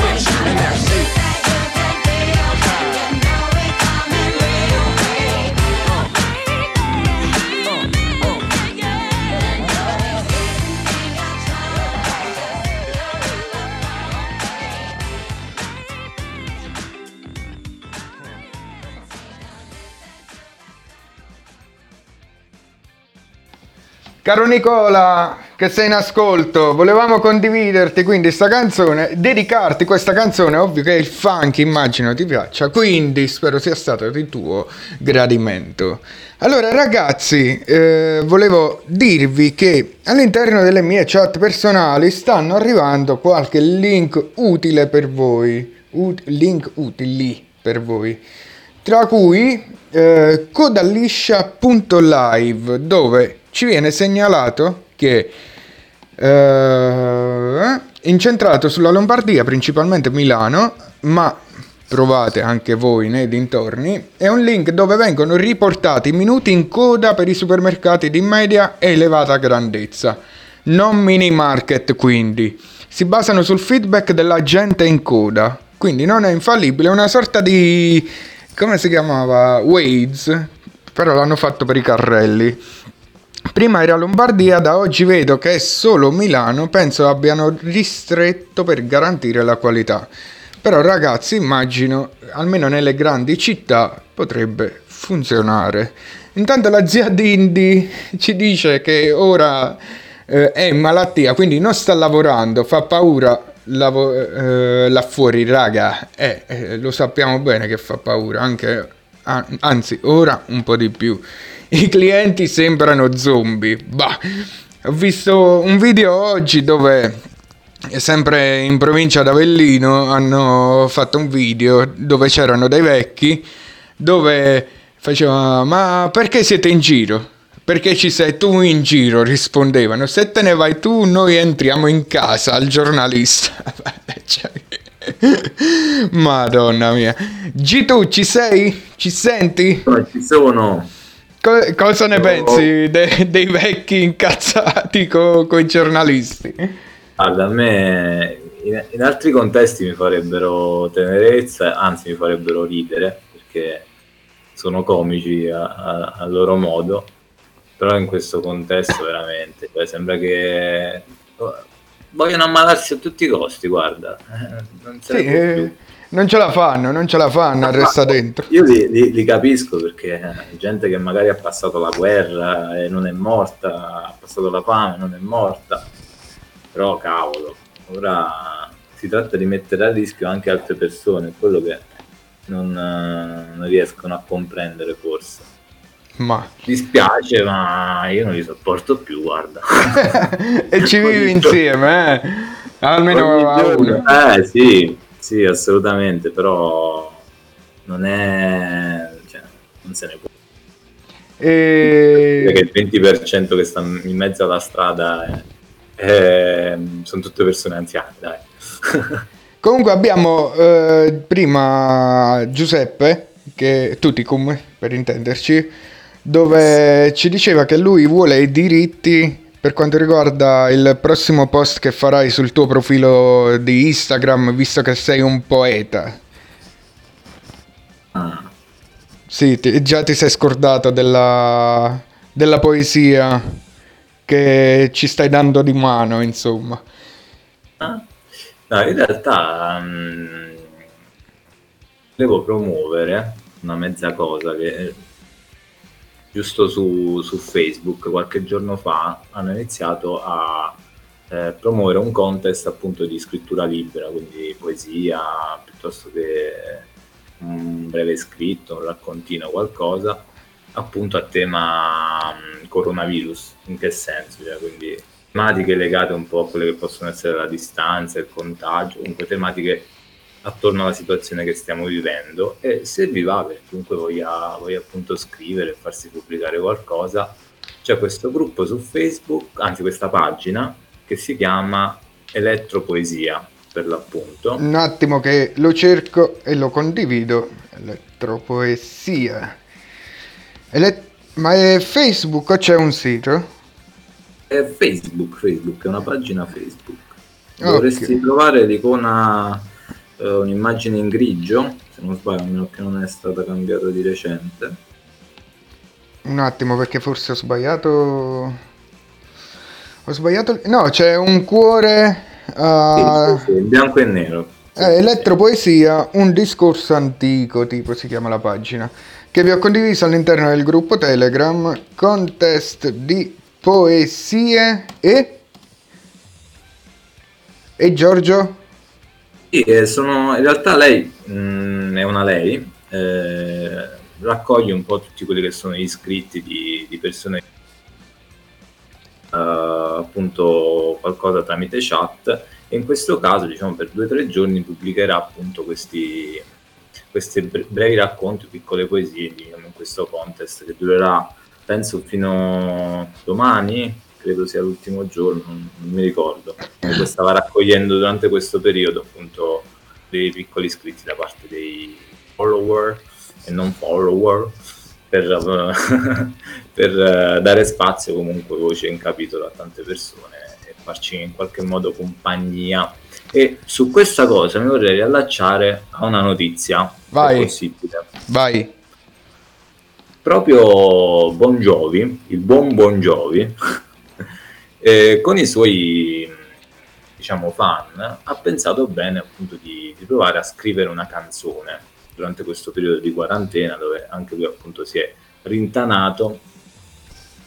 Caro Nicola, che sei in ascolto, volevamo condividerti quindi sta canzone, dedicarti questa canzone, ovvio che il funk immagino ti piaccia, quindi spero sia stato di tuo gradimento. Allora ragazzi, eh, volevo dirvi che all'interno delle mie chat personali stanno arrivando qualche link utile per voi, ut- link utili per voi, tra cui eh, codaliscia.live dove ci viene segnalato che eh, incentrato sulla Lombardia, principalmente Milano, ma trovate anche voi nei dintorni, è un link dove vengono riportati i minuti in coda per i supermercati di media e elevata grandezza, non mini market quindi. Si basano sul feedback della gente in coda, quindi non è infallibile, è una sorta di... come si chiamava? Waze, però l'hanno fatto per i carrelli. Prima era Lombardia, da oggi vedo che è solo Milano, penso abbiano ristretto per garantire la qualità. Però ragazzi, immagino, almeno nelle grandi città potrebbe funzionare. Intanto la zia Dindi ci dice che ora eh, è in malattia, quindi non sta lavorando, fa paura lavo- eh, là fuori, raga. Eh, eh, lo sappiamo bene che fa paura, anche, an- anzi, ora un po' di più. I clienti sembrano zombie. Bah, ho visto un video oggi dove sempre in provincia d'Avellino hanno fatto un video dove c'erano dei vecchi dove faceva ma perché siete in giro? Perché ci sei tu in giro? Rispondevano. Se te ne vai tu, noi entriamo in casa al giornalista. (laughs) Cioè, Madonna mia. G tu ci sei? Ci senti? Ci sono. Co- cosa ne pensi de- dei vecchi incazzati con i giornalisti? Guarda, a me in, in altri contesti mi farebbero tenerezza, anzi mi farebbero ridere, perché sono comici a, a- a loro modo, però in questo contesto veramente, cioè, sembra che oh, vogliono ammalarsi a tutti i costi, guarda. Eh, Non se Sì, eh, più. Non ce la fanno, non ce la fanno a resta dentro. Io li, li- li capisco perché gente che magari ha passato la guerra e non è morta, ha passato la fame e non è morta, però cavolo, ora si tratta di mettere a rischio anche altre persone, quello che non, eh, non riescono a comprendere forse. Ma Mi spiace, ma io non li sopporto più, guarda. (laughs) e ci vivi insieme, eh? Almeno a uno. Eh sì, sì, assolutamente, però non è... Cioè, non se ne può. E... Perché il 20% che sta in mezzo alla strada è- è- sono tutte persone anziane, dai. (laughs) Comunque abbiamo eh, prima Giuseppe, che Tuticum per intenderci, dove ci diceva che lui vuole i diritti per quanto riguarda il prossimo post che farai sul tuo profilo di Instagram, visto che sei un poeta. Ah, Sì, ti- già ti sei scordato della, della poesia che ci stai dando di mano, insomma. ah. No, in realtà mm, devo promuovere una mezza cosa che giusto su, su Facebook qualche giorno fa hanno iniziato a eh, promuovere un contest appunto di scrittura libera, quindi poesia piuttosto che un breve scritto, un raccontino, qualcosa, appunto a tema mh, coronavirus. In che senso? Cioè, quindi tematiche legate un po' a quelle che possono essere la distanza, il contagio, comunque tematiche attorno alla situazione che stiamo vivendo e se vi va per chiunque voglia, voglia appunto scrivere e farsi pubblicare qualcosa c'è questo gruppo su Facebook, anzi questa pagina che si chiama Elettropoesia per l'appunto Un attimo che lo cerco e lo condivido. Elettropoesia. Ele- Ma è Facebook o c'è un sito? è Facebook, Facebook è una pagina Facebook Ok. dovresti trovare l'icona eh, un'immagine in grigio se non sbaglio a meno che non è stata cambiata di recente Un attimo perché forse ho sbagliato. Ho sbagliato. No, c'è un cuore. ah, Sì, sì, bianco e nero Eh, Elettropoesia, un discorso antico, tipo si chiama la pagina, che vi ho condiviso all'interno del gruppo Telegram, contest di poesie e... E Giorgio? Sì, eh, sono, in realtà lei mh, è una lei, eh, raccoglie un po' tutti quelli che sono gli iscritti di, di persone, eh, appunto qualcosa tramite chat e in questo caso diciamo per due o tre giorni pubblicherà appunto questi, questi bre- brevi racconti, piccole poesie diciamo, in questo contest che durerà penso fino a domani, credo sia l'ultimo giorno, non, non mi ricordo. Comunque stava raccogliendo durante questo periodo appunto dei piccoli iscritti da parte dei follower e non follower per, (laughs) per eh, dare spazio comunque voce in capitolo a tante persone e farci in qualche modo compagnia. E su questa cosa mi vorrei riallacciare a una notizia, Vai. possibile Vai. proprio Bon Jovi, il buon Bon Jovi, eh, con i suoi diciamo fan, ha pensato bene appunto di, di provare a scrivere una canzone durante questo periodo di quarantena dove anche lui appunto si è rintanato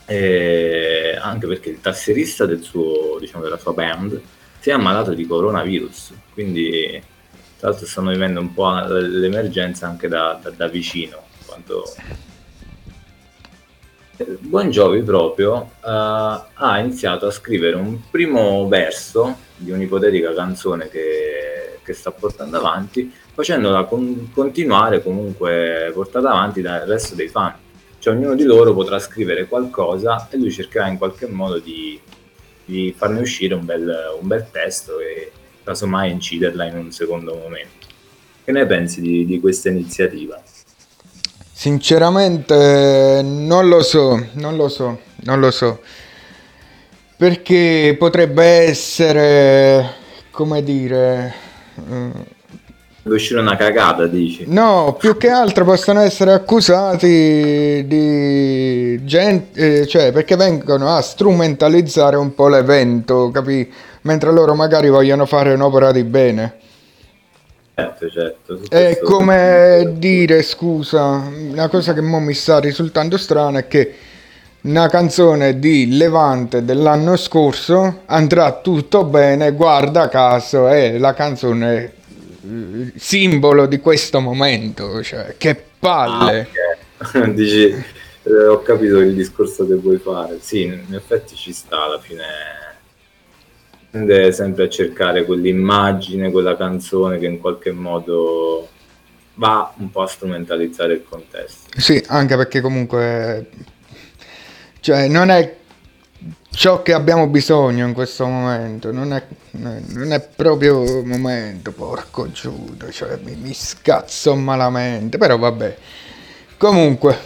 eh, anche perché il tastierista del suo, diciamo, della sua band si è ammalato di coronavirus. Quindi tra l'altro stanno vivendo un po' l'emergenza anche da, da- da vicino quanto Bon Jovi proprio eh, ha iniziato a scrivere un primo verso di un'ipotetica canzone che, che sta portando avanti, facendola con- continuare comunque portata avanti dal resto dei fan. Cioè ognuno di loro potrà scrivere qualcosa e lui cercherà in qualche modo di, di farne uscire un bel, un bel testo e casomai inciderla in un secondo momento. Che ne pensi di, di questa iniziativa? Sinceramente non lo so, non lo so, non lo so. Perché potrebbe essere, come dire... eh, Deve uscire una cagata, dici? No, più che altro possono essere accusati di gente, cioè perché vengono a strumentalizzare un po' l'evento, capi? Mentre loro magari vogliono fare un'opera di bene. Certo, certo. È questo- come (laughs) dire, scusa, una cosa che mo mi sta risultando strana è che una canzone di Levante dell'anno scorso andrà tutto bene, guarda caso, è la canzone eh, simbolo di questo momento, cioè che palle. Ah, ok. (laughs) Dici, eh, ho capito il discorso che vuoi fare. Sì, in effetti ci sta alla fine. Tende sempre a cercare quell'immagine, quella canzone che in qualche modo va un po' a strumentalizzare il contesto. Sì, anche perché comunque cioè non è ciò che abbiamo bisogno in questo momento, non è, non è proprio il momento, porco Giuda, cioè mi, mi scazzo malamente, però vabbè. Comunque,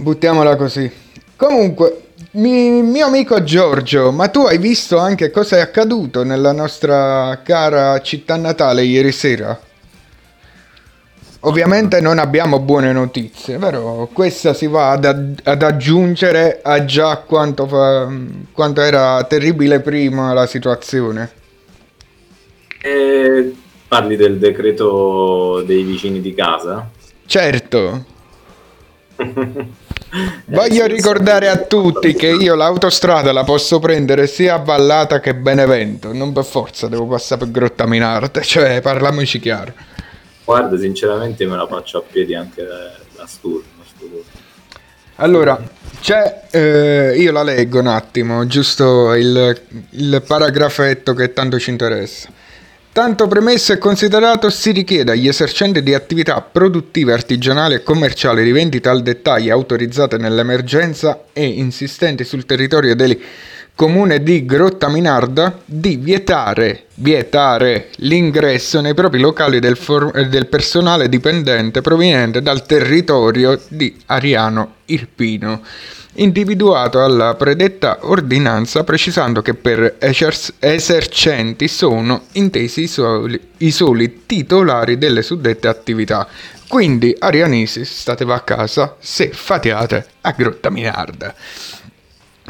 buttiamola così. Comunque, mi- mio amico Giorgio, ma tu hai visto anche cosa è accaduto nella nostra cara città natale ieri sera? Ovviamente non abbiamo buone notizie, però questa si va ad, ad aggiungere a già quanto, fa- quanto era terribile prima la situazione. E parli del decreto dei vicini di casa? Certo. (laughs) Voglio ricordare a tutti che io l'autostrada la posso prendere sia a Vallata che Benevento, non per forza devo passare per Grotta Minarte, cioè parliamoci chiaro. Guarda, sinceramente me la faccio a piedi anche da. Sturm. Allora, c'è, eh, io la leggo un attimo, giusto il, il paragrafetto che tanto ci interessa. Tanto premesso e considerato, si richiede agli esercenti di attività produttive, artigianali e commerciali di vendita al dettaglio autorizzate nell'emergenza e insistenti sul territorio del comune di Grottaminarda di vietare, vietare l'ingresso nei propri locali del, for- del personale dipendente proveniente dal territorio di Ariano Irpino individuato alla predetta ordinanza precisando che per esercenti sono intesi i soli, i soli titolari delle suddette attività. Quindi, arianisi, statevi a casa se fatiate a Grotta Minarda.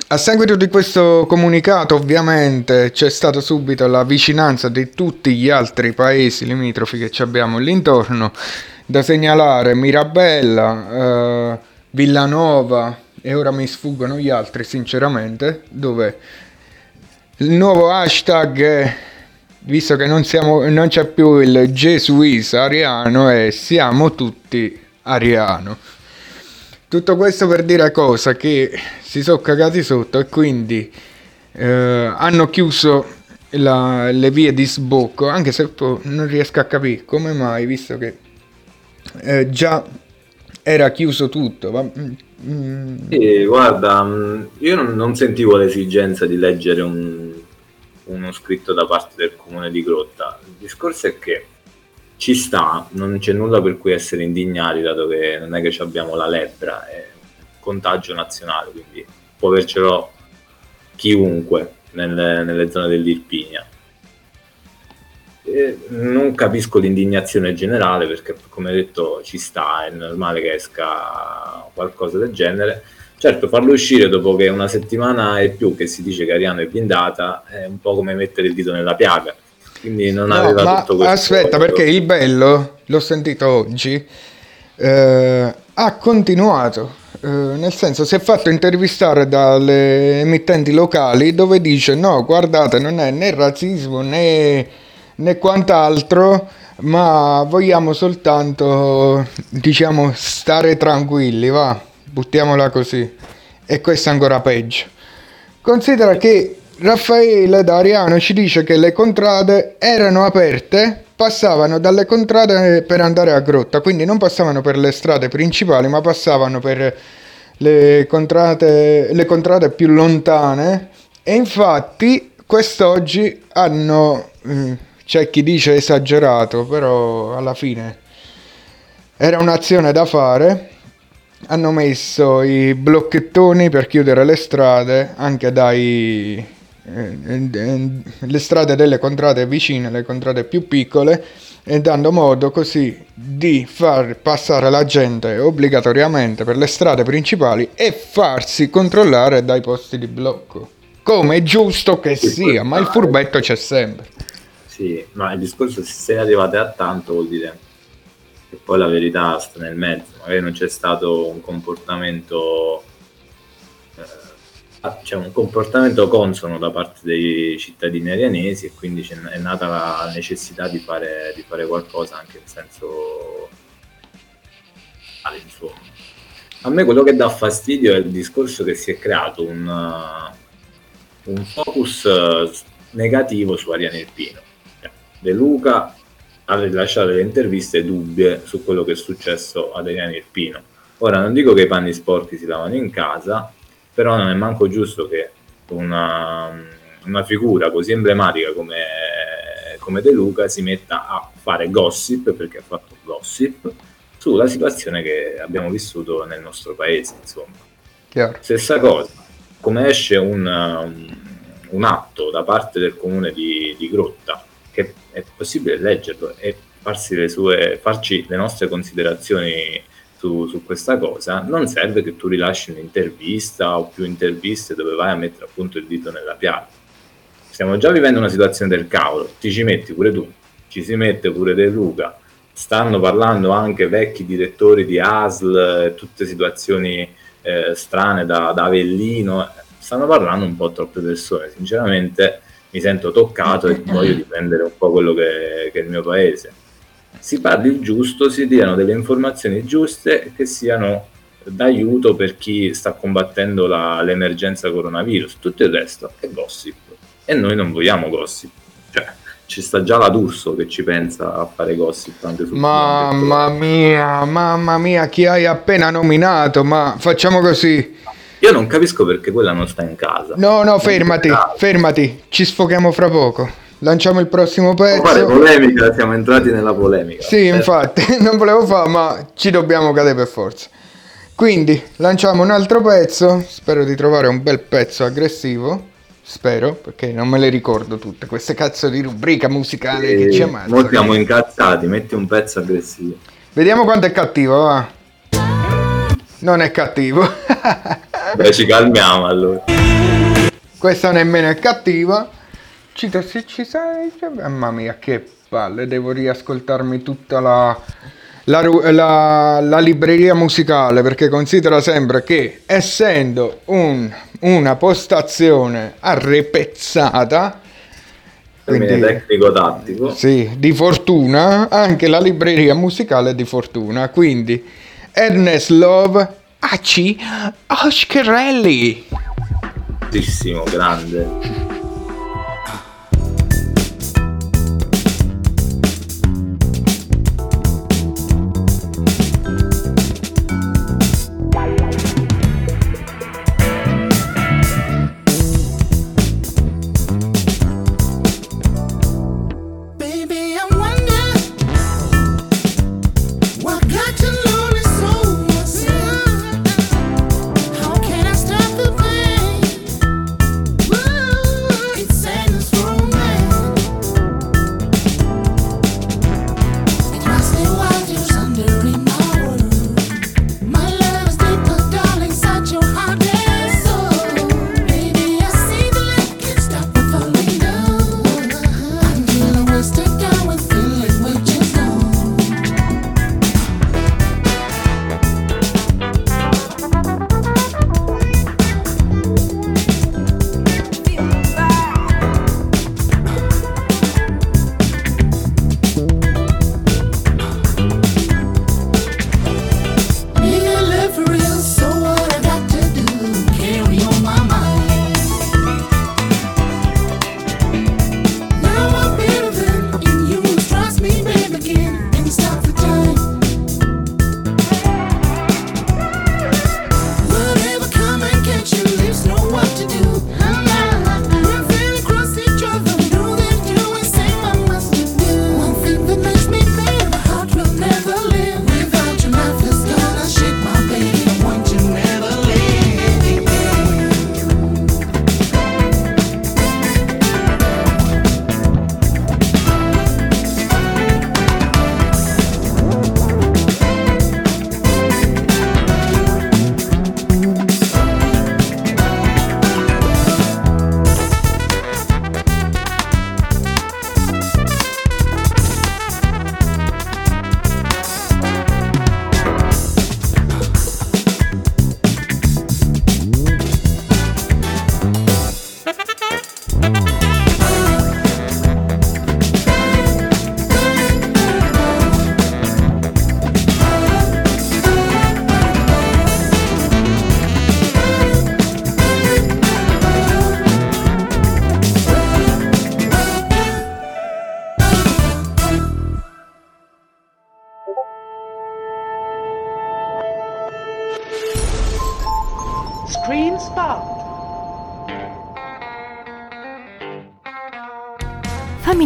A seguito di questo comunicato, ovviamente, c'è stata subito la vicinanza di tutti gli altri paesi limitrofi che abbiamo l'intorno. Da segnalare Mirabella, eh, Villanova, e ora mi sfuggono gli altri sinceramente, dove il nuovo hashtag visto che non, siamo, non c'è più il Gesuis ariano, è siamo tutti ariano. Tutto questo per dire cosa? Che si sono cagati sotto e quindi eh, hanno chiuso la, le vie di sbocco, anche se non riesco a capire come mai, visto che eh, già era chiuso tutto. Mm, sì, guarda, mm, io non, non, sentivo l'esigenza di leggere un, uno scritto da parte del comune di Grotta. Il discorso è che ci sta, non c'è nulla per cui essere indignati, dato che non è che abbiamo la lebbra, è un contagio nazionale, quindi può avercelo chiunque nelle, nelle zone dell'Irpinia eh, non capisco l'indignazione generale perché, come detto, ci sta, è normale che esca qualcosa del genere. Certo, farlo uscire dopo che una settimana e più che si dice che Ariano è blindata è un po' come mettere il dito nella piaga. Quindi non no, aveva ma tutto questo. Aspetta, perché il bello, l'ho sentito oggi, eh, ha continuato. Eh, nel senso, si è fatto intervistare dalle emittenti locali dove dice: No, guardate, non è né razzismo né né quant'altro, ma vogliamo soltanto, diciamo, stare tranquilli, va, buttiamola così. E questo è ancora peggio. Considera che Raffaele D'Ariano ci dice che le contrade erano aperte, passavano dalle contrade per andare a grotta, quindi non passavano per le strade principali, ma passavano per le contrade, le contrade più lontane. E infatti quest'oggi hanno eh, c'è chi dice esagerato, però alla fine era un'azione da fare. Hanno messo i blocchettoni per chiudere le strade anche dai eh, eh, le strade delle contrade vicine, le contrade più piccole e dando modo così di far passare la gente obbligatoriamente per le strade principali e farsi controllare dai posti di blocco. Come è giusto che sia, ma il furbetto c'è sempre. Sì, ma il discorso se arrivate a tanto vuol dire che poi la verità sta nel mezzo, magari non c'è stato un comportamento eh, cioè un comportamento consono da parte dei cittadini arianesi e quindi è nata la necessità di fare, di fare qualcosa anche in senso insomma. A me quello che dà fastidio è il discorso che si è creato un, un focus negativo su Ariane Irpino De Luca ha rilasciato delle interviste dubbie su quello che è successo ad Adriano Irpino. Ora non dico che i panni sporchi si lavano in casa, però non è manco giusto che una, una figura così emblematica come, come De Luca si metta a fare gossip, perché ha fatto gossip, sulla situazione che abbiamo vissuto nel nostro paese. Insomma. Chiaro. Stessa cosa, come esce un, um, un atto da parte del comune di, di Grotta, che è possibile leggerlo e farsi le sue, farci le nostre considerazioni su, su, questa cosa, non serve che tu rilasci un'intervista o più interviste dove vai a mettere appunto il dito nella piaga. Stiamo già vivendo una situazione del cavolo, ti ci metti pure tu, ci si mette pure De Luca, stanno parlando anche vecchi direttori di ASL, tutte situazioni eh, strane da, da Avellino, stanno parlando un po' troppe persone, sinceramente mi sento toccato e voglio difendere un po' quello che, che è il mio paese. Si parli il giusto, si diano delle informazioni giuste che siano d'aiuto per chi sta combattendo la, l'emergenza coronavirus. Tutto il resto è gossip e noi non vogliamo gossip. Cioè, ci sta già la D'Urso che ci pensa a fare gossip anche sul Mamma mia, mamma mia, chi hai appena nominato? Ma facciamo così. Io non capisco perché quella non sta in casa. No, no, fermati, fermati, ci sfoghiamo fra poco. Lanciamo il prossimo pezzo. Fare polemica, siamo entrati nella polemica. Sì, infatti, (laughs) non volevo fare, ma ci dobbiamo cadere per forza. Quindi, lanciamo un altro pezzo. Spero di trovare un bel pezzo aggressivo. Spero, perché non me le ricordo tutte queste cazzo di rubrica musicale E che ci ammazza. Noi siamo incazzati, metti un pezzo aggressivo. Vediamo quanto è cattivo, va. Non è cattivo. (laughs) Beh, ci calmiamo allora. Questa nemmeno è cattiva. Ci, se ci sai. cioè, Mamma mia, che palle. Devo riascoltarmi tutta la, la, la- la libreria musicale. Perché considera sempre che essendo un- una postazione arrepezzata. Termine tecnico tattico. Sì, di fortuna, anche la libreria musicale è di fortuna. Quindi, Ernest Love, Aci, Oshkerelli. Fortissimo, grande.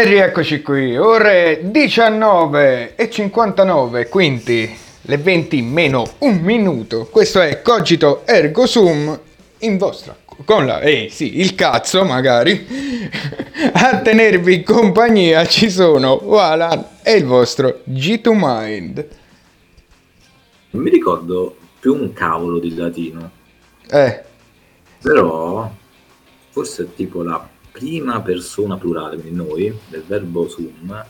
E rieccoci qui, ore 19 e 59, quindi le 20 meno un minuto. Questo è Cogito Ergo Sum in vostra con la eh sì, il cazzo magari. (laughs) A tenervi compagnia ci sono Walan e il vostro G2 Mind. Non mi ricordo più un cavolo di latino. Eh. Però forse è tipo la prima persona plurale, quindi noi, del verbo sum,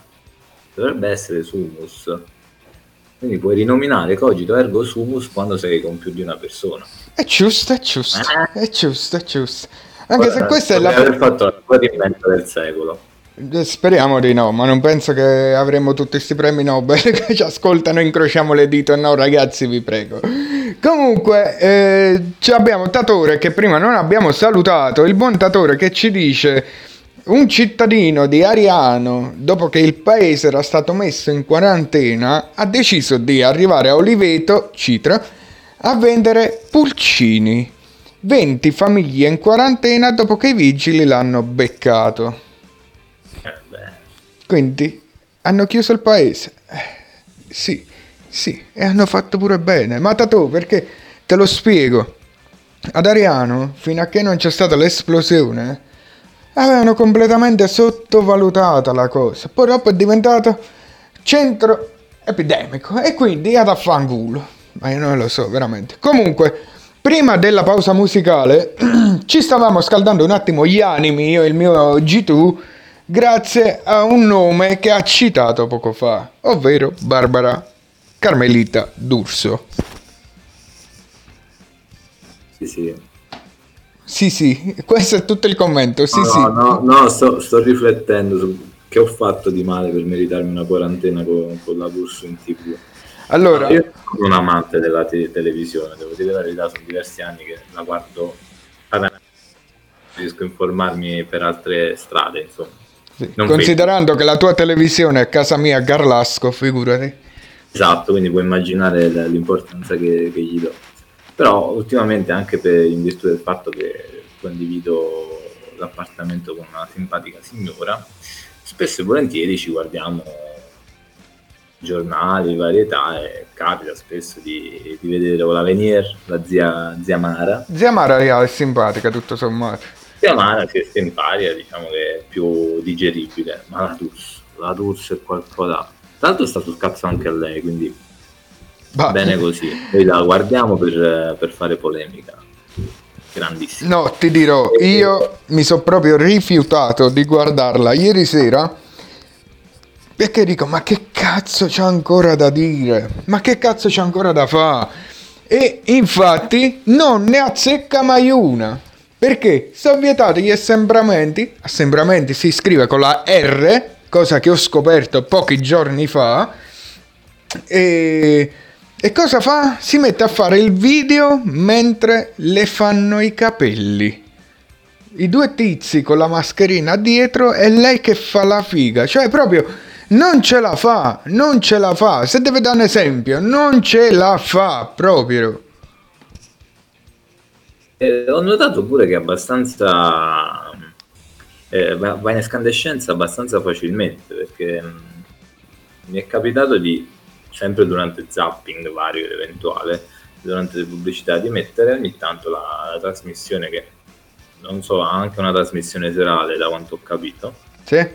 dovrebbe essere sumus. Quindi puoi rinominare cogito ergo sumus quando sei con più di una persona. È giusto, è giusto, è giusto, è giusto. Anche se questa è la... aver fatto la tua invento del secolo. Eh, Speriamo di no, ma non penso che avremo tutti questi premi Nobel (laughs) che ci ascoltano, incrociamo le dita. No, ragazzi, vi prego. Comunque, eh, abbiamo Tatore che prima non abbiamo salutato. Il buon Tatore che ci dice: Un cittadino di Ariano, dopo che il paese era stato messo in quarantena, ha deciso di arrivare a Oliveto, Citra, a vendere pulcini. 20 famiglie in quarantena dopo che i vigili l'hanno beccato. Quindi hanno chiuso il paese. Eh, sì, sì, e hanno fatto pure bene. Ma tu perché te lo spiego. Ad Ariano, fino a che non c'è stata l'esplosione, avevano completamente sottovalutata la cosa. Poi dopo è diventato centro epidemico e quindi ad affanculo. Ma io non lo so, veramente. Comunque, prima della pausa musicale, (clears throat) ci stavamo scaldando un attimo gli animi, io e il mio G2, grazie a un nome che ha citato poco fa, ovvero Barbara Carmelita D'Urso. Sì, sì. Sì, sì, questo è tutto il commento. Sì, no, sì. no, no, sto, sto riflettendo su che ho fatto di male per meritarmi una quarantena con, con la D'Urso in tv. Allora, io sono un amante della te- televisione, devo dire la verità, sono diversi anni che la guardo, riesco a informarmi per altre strade, insomma. Sì, Considerando che la tua televisione è casa mia a Garlasco, figurati. Esatto, quindi puoi immaginare l'importanza che, che, gli do. Però ultimamente anche per, in virtù del fatto che condivido l'appartamento con una simpatica signora, spesso e volentieri ci guardiamo giornali, varietà e capita spesso di, di vedere o la Venier, la zia, zia Mara. Zia Mara è simpatica tutto sommato. Zia Mara si è simpatica, diciamo che è più digeribile, ma la Durs, la Durs è qualcosa... Tra l'altro sta sul cazzo anche a lei, quindi bah. bene così. Noi la guardiamo per, per fare polemica. Grandissima. No, ti dirò, io mi sono proprio rifiutato di guardarla ieri sera perché dico, ma che cazzo c'è ancora da dire? Ma che cazzo c'è ancora da fare? E infatti non ne azzecca mai una. Perché sono vietati gli assembramenti. Assembramenti si scrive con la R, cosa che ho scoperto pochi giorni fa. E E cosa fa? Si mette a fare il video mentre le fanno i capelli. I due tizi con la mascherina dietro e lei che fa la figa. Cioè proprio non ce la fa, non ce la fa. Se deve dare un esempio, non ce la fa proprio. Eh, ho notato pure che è abbastanza eh, va va in escandescenza abbastanza facilmente perché mh, mi è capitato di sempre durante zapping vario ed eventuale durante le pubblicità di mettere ogni tanto la, la trasmissione che non so ha anche una trasmissione serale da quanto ho capito Sì? eh,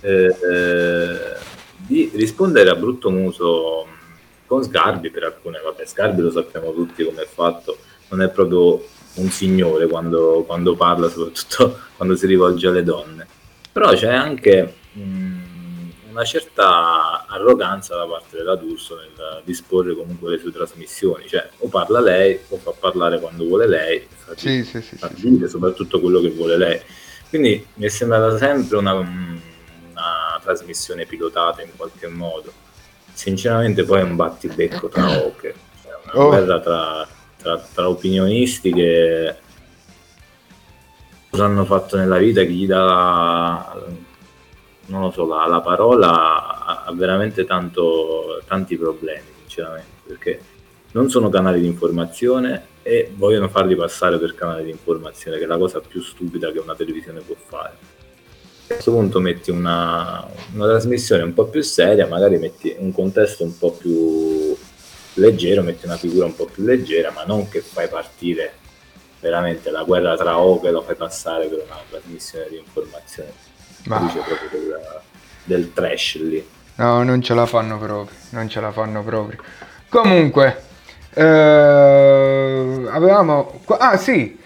eh, di rispondere a brutto muso mh, con Sgarbi per alcune vabbè Sgarbi lo sappiamo tutti come è fatto non è proprio un signore quando, quando parla soprattutto (laughs) quando si rivolge alle donne. Però c'è anche mh, una certa arroganza da parte della D'Urso nel disporre comunque le sue trasmissioni. Cioè o parla lei o fa parlare quando vuole lei fa, Sì, sì, sì, fa dire soprattutto quello che vuole lei. Quindi mi è sembrata sempre una, una trasmissione pilotata in qualche modo. Sinceramente poi è un battibecco tra (clears throat) oche cioè una Oh. guerra tra, tra- tra opinionisti che cosa hanno fatto nella vita chi gli dà non lo so la, la parola ha, ha veramente tanto, tanti problemi sinceramente perché non sono canali di informazione e vogliono farli passare per canali di informazione che è la cosa più stupida che una televisione può fare. A questo punto metti una, una trasmissione un po' più seria, magari metti un contesto un po' più leggero, metti una figura un po' più leggera, ma non che fai partire veramente la guerra tra Oche lo fai passare per una trasmissione di informazione. Ma- Dice proprio del, del trash lì. No, non ce la fanno proprio, non ce la fanno proprio. Comunque, eh, avevamo... Ah sì,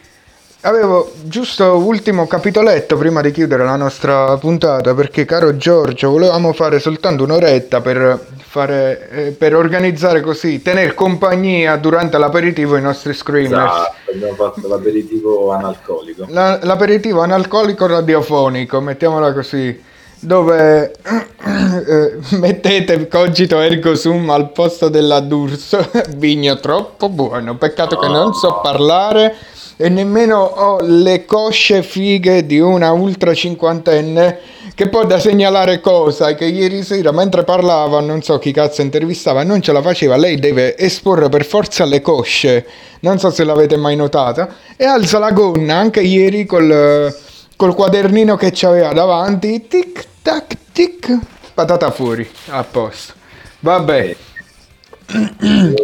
avevo giusto ultimo capitoletto prima di chiudere la nostra puntata perché caro Giorgio volevamo fare soltanto un'oretta per, fare, eh, per organizzare così, tenere compagnia durante l'aperitivo ai nostri screamers. Esatto, abbiamo fatto l'aperitivo analcolico. La- l'aperitivo analcolico radiofonico, mettiamola così, dove eh, mettete cogito ergo sum al posto della D'Urso, (laughs) vigno troppo buono, peccato che non so parlare e nemmeno ho le cosce fighe di una ultra cinquantenne che poi da segnalare cosa? Che ieri sera mentre parlava non so chi cazzo intervistava non ce la faceva. Lei deve esporre per forza le cosce. Non so se l'avete mai notata. E alza la gonna anche ieri col, col quadernino che c'aveva davanti. Tic tac tic. Patata fuori. A posto. Vabbè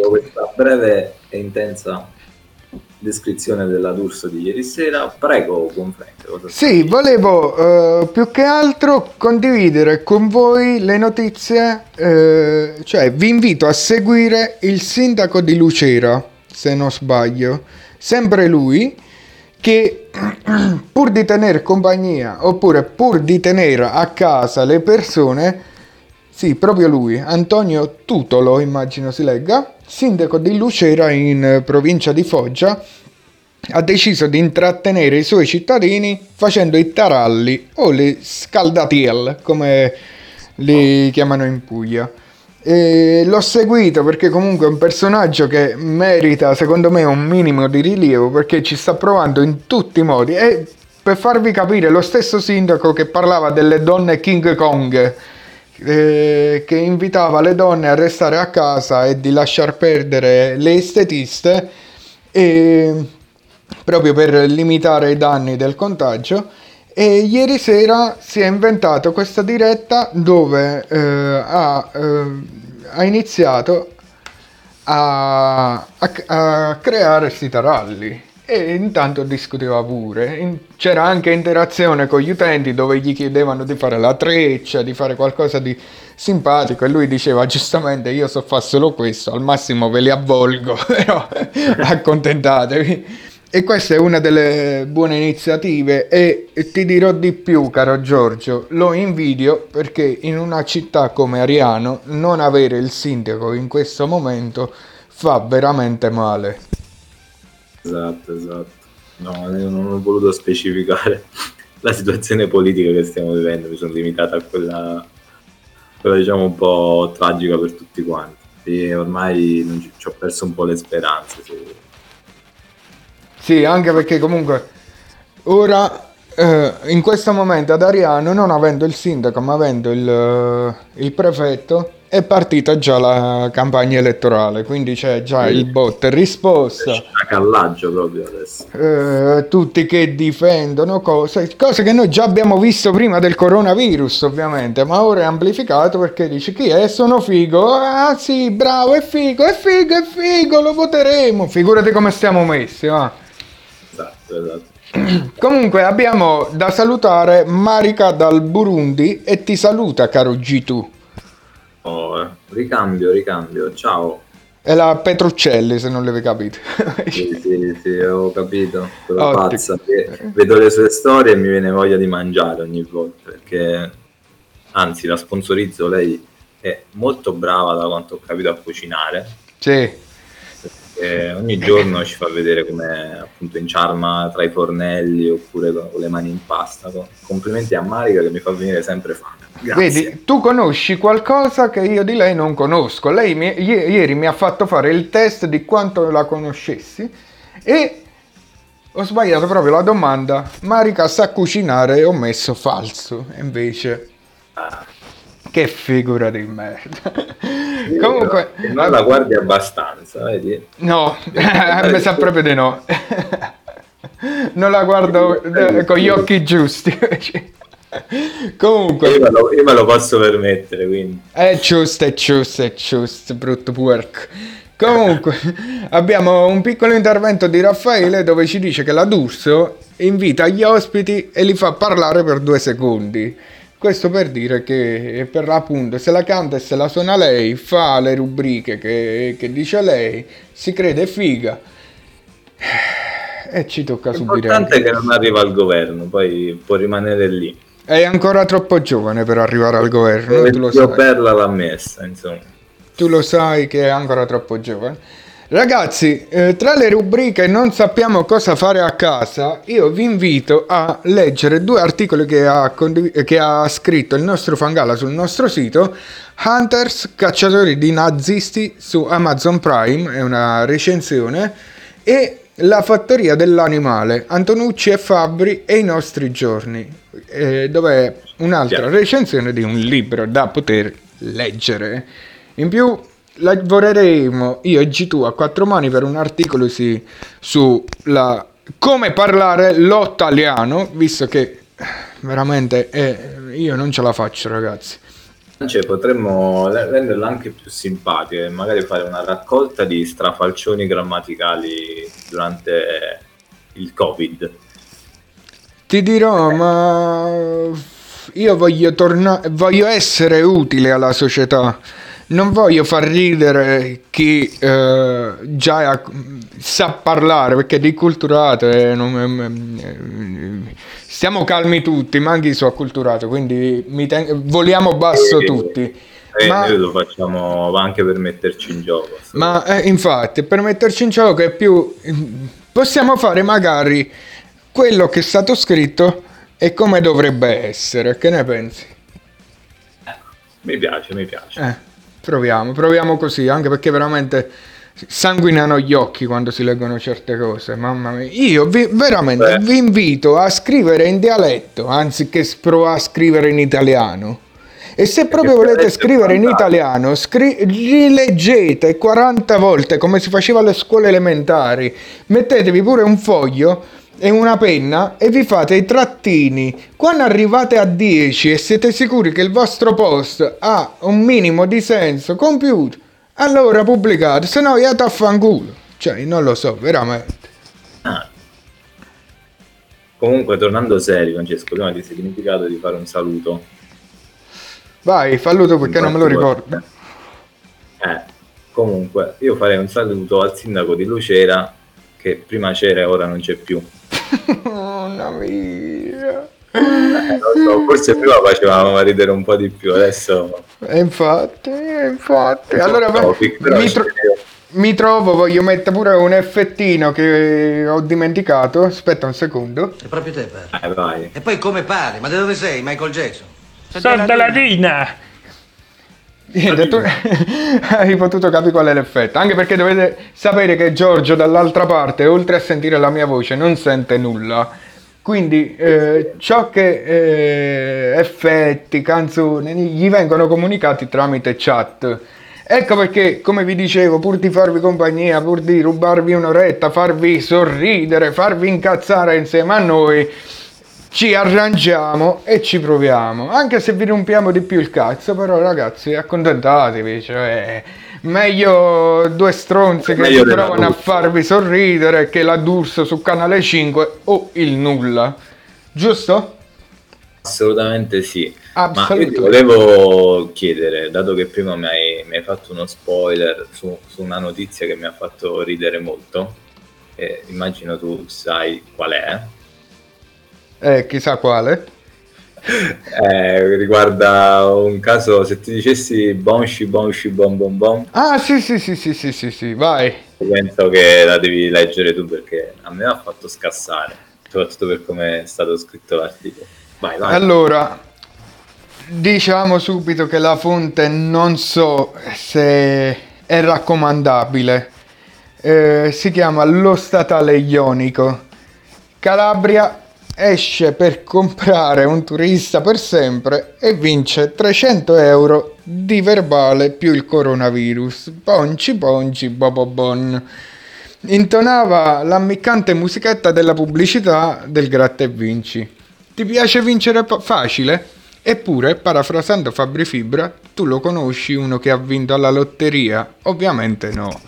questa breve e intensa descrizione della D'Urso di ieri sera, prego, cosa Sì, volevo eh, più che altro condividere con voi le notizie, eh, cioè vi invito a seguire il sindaco di Lucera, se non sbaglio, sempre lui, che (clears throat) pur di tenere compagnia oppure pur di tenere a casa le persone, sì, proprio lui, Antonio Tutolo, immagino si legga, sindaco di Lucera in eh, provincia di Foggia, ha deciso di intrattenere i suoi cittadini facendo i taralli o le scaldatiel, come li chiamano in Puglia. E l'ho seguito perché comunque è un personaggio che merita secondo me un minimo di rilievo perché ci sta provando in tutti i modi. E per farvi capire lo stesso sindaco che parlava delle donne King Kong eh, che invitava le donne a restare a casa e di lasciar perdere le estetiste e proprio per limitare i danni del contagio. E ieri sera si è inventato questa diretta dove eh, ha, eh, ha iniziato a, a- a creare sti taralli e intanto discuteva pure. C'era anche interazione con gli utenti dove gli chiedevano di fare la treccia di fare qualcosa di simpatico. E lui diceva giustamente io so fare solo questo al massimo ve li avvolgo (laughs) però accontentatevi. E questa è una delle buone iniziative. E ti dirò di più, caro Giorgio, lo invidio perché in una città come Ariano non avere il sindaco in questo momento fa veramente male. Esatto, esatto. No, io non ho voluto specificare (laughs) la situazione politica che stiamo vivendo, mi sono limitato a quella, quella diciamo un po' tragica per tutti quanti. Sì, ormai ci, ci ho perso un po' le speranze. Sì. Sì, anche perché comunque ora eh, in questo momento ad Ariano, non avendo il sindaco ma avendo il, eh, il prefetto, è partita già la campagna elettorale, quindi c'è già il bot risposta. A callaggio proprio adesso. eh, tutti che difendono cose, cose che noi già abbiamo visto prima del coronavirus ovviamente, ma ora è amplificato perché dice chi è? Sono figo, ah sì, bravo, è figo, è figo, è figo, lo voteremo, figurati come stiamo messi, va. Esatto, esatto. (clears throat) Comunque abbiamo da salutare Marika dal Burundi e ti saluta caro G2, Oh, ricambio, ricambio. Ciao. è la Petruccelli se non l'avevi capito. (laughs) Sì, sì, sì, ho capito. Quella Ottimo. pazza. Vedo le sue storie e mi viene voglia di mangiare ogni volta. Perché, anzi, la sponsorizzo. Lei è molto brava, da quanto ho capito, a cucinare. Sì. E ogni giorno ci fa vedere come appunto inciarma tra i fornelli oppure con con le mani in pasta. Complimenti a Marica che mi fa venire sempre fame. Grazie. Vedi, tu conosci qualcosa che io di lei non conosco. Lei mi- i- ieri mi ha fatto fare il test di quanto la conoscessi e ho sbagliato proprio la domanda. Marica sa cucinare e ho messo falso. E invece, che figura di merda. Comunque, Che non la guardi abbastanza, vedi? no, (laughs) mi sa proprio di no. non la guardo eh, con gli occhi giusti. Comunque, Io me, lo, io me lo posso permettere, quindi. È giusto, è giusto, è giusto, brutto puerco. Comunque, (laughs) abbiamo un piccolo intervento di Raffaele dove ci dice che la D'Urso invita gli ospiti e li fa parlare per due secondi. Questo per dire che per l'appunto se la canta e se la suona lei, fa le rubriche che, che dice lei, si crede figa e ci tocca subire. L'importante è che non arriva al governo, poi può rimanere lì. È ancora troppo giovane per arrivare al governo, Io. Perla l'ha messa, insomma. Tu lo sai che è ancora troppo giovane. Ragazzi, eh, tra le rubriche non sappiamo cosa fare a casa, io vi invito a leggere due articoli che ha, condiv- che ha scritto il nostro Fangala sul nostro sito, Hunters, cacciatori di nazisti su Amazon Prime, è una recensione, e La fattoria dell'animale, Antonucci e Fabbri e i nostri giorni, eh, dove è un'altra recensione di un libro da poter leggere. In più lavoreremo io e G2 a quattro mani per un articolo sì, su la, come parlare l'italiano, visto che veramente eh, io non ce la faccio ragazzi. Cioè, potremmo renderla anche più simpatica e magari fare una raccolta di strafalcioni grammaticali durante il Covid. Ti dirò, ma io voglio tornare, voglio essere utile alla società. Non voglio far ridere chi eh, già ha- sa parlare perché di culturato e non- eh, stiamo calmi tutti, ma anche io sono acculturato, quindi ten- voliamo basso Eh, tutti. E Ma- noi lo facciamo anche per metterci in gioco. Ma eh, infatti, per metterci in gioco è più... Possiamo fare magari quello che è stato scritto e come dovrebbe essere. Che ne pensi? Mi piace, mi piace. Eh, proviamo, proviamo così, anche perché veramente sanguinano gli occhi quando si leggono certe cose. Mamma mia, io vi, veramente vi invito a scrivere in dialetto anziché provare a scrivere in italiano. E se proprio volete scrivere in italiano, scri- rileggete 40 volte come si faceva alle scuole elementari. Mettetevi pure un foglio e una penna e vi fate i trattini. Quando arrivate a 10 e siete sicuri che il vostro post ha un minimo di senso compiuto, allora pubblicate, se no io affanculo. Cioè, non lo so, veramente. Ah. Comunque, tornando seri, Francesco, prima ti sei dimenticato di fare un saluto. Vai, fallo tu perché non me lo ricordo. Eh, comunque, io farei un saluto al sindaco di Lucera, che prima c'era e ora non c'è più. Mamma mia. Eh, so, forse prima facevamo ridere un po' di più, adesso... E infatti, infatti. Allora Topic, però mi, ci tro- mi trovo, voglio mettere pure un effettino che ho dimenticato. Aspetta un secondo. È proprio te, Per. Eh, vai. E poi come pare? Ma da dove sei, Michael Jackson? Sono della Dina. Niente, tu (laughs) hai potuto capire qual è l'effetto. Anche perché dovete sapere che Giorgio dall'altra parte, oltre a sentire la mia voce, non sente nulla. Quindi eh, ciò che eh, effetti, canzoni gli vengono comunicati tramite chat. Ecco perché, come vi dicevo, pur di farvi compagnia, pur di rubarvi un'oretta, farvi sorridere, farvi incazzare insieme a noi, ci arrangiamo e ci proviamo. Anche se vi rompiamo di più il cazzo, però ragazzi, accontentatevi, cioè meglio due stronzi che si provano a farvi sorridere che la D'Urso su canale 5 o il nulla. Giusto? Assolutamente sì. Ma io ti Assolutamente. volevo chiedere, dato che prima mi hai, mi hai fatto uno spoiler su, su una notizia che mi ha fatto ridere molto, eh, immagino tu sai qual è, Eh, chissà quale. Eh, riguarda un caso, se ti dicessi bonshi bonshi bom bom bom, Ah, sì, sì, sì, sì, sì, sì, sì, vai. penso che la devi leggere tu perché a me ha fatto scassare, soprattutto per come è stato scritto l'articolo. Vai, vai. Allora, diciamo subito che la fonte non so se è raccomandabile. Eh, si chiama Lo Statale Ionico. Calabria esce per comprare un turista per sempre e vince 300 euro di verbale più il coronavirus. Ponci ponci bobobon. Intonava l'ammiccante musichetta della pubblicità del Gratta e Vinci. Ti piace vincere facile? Eppure, parafrasando Fabri Fibra, tu lo conosci uno che ha vinto alla lotteria? Ovviamente no.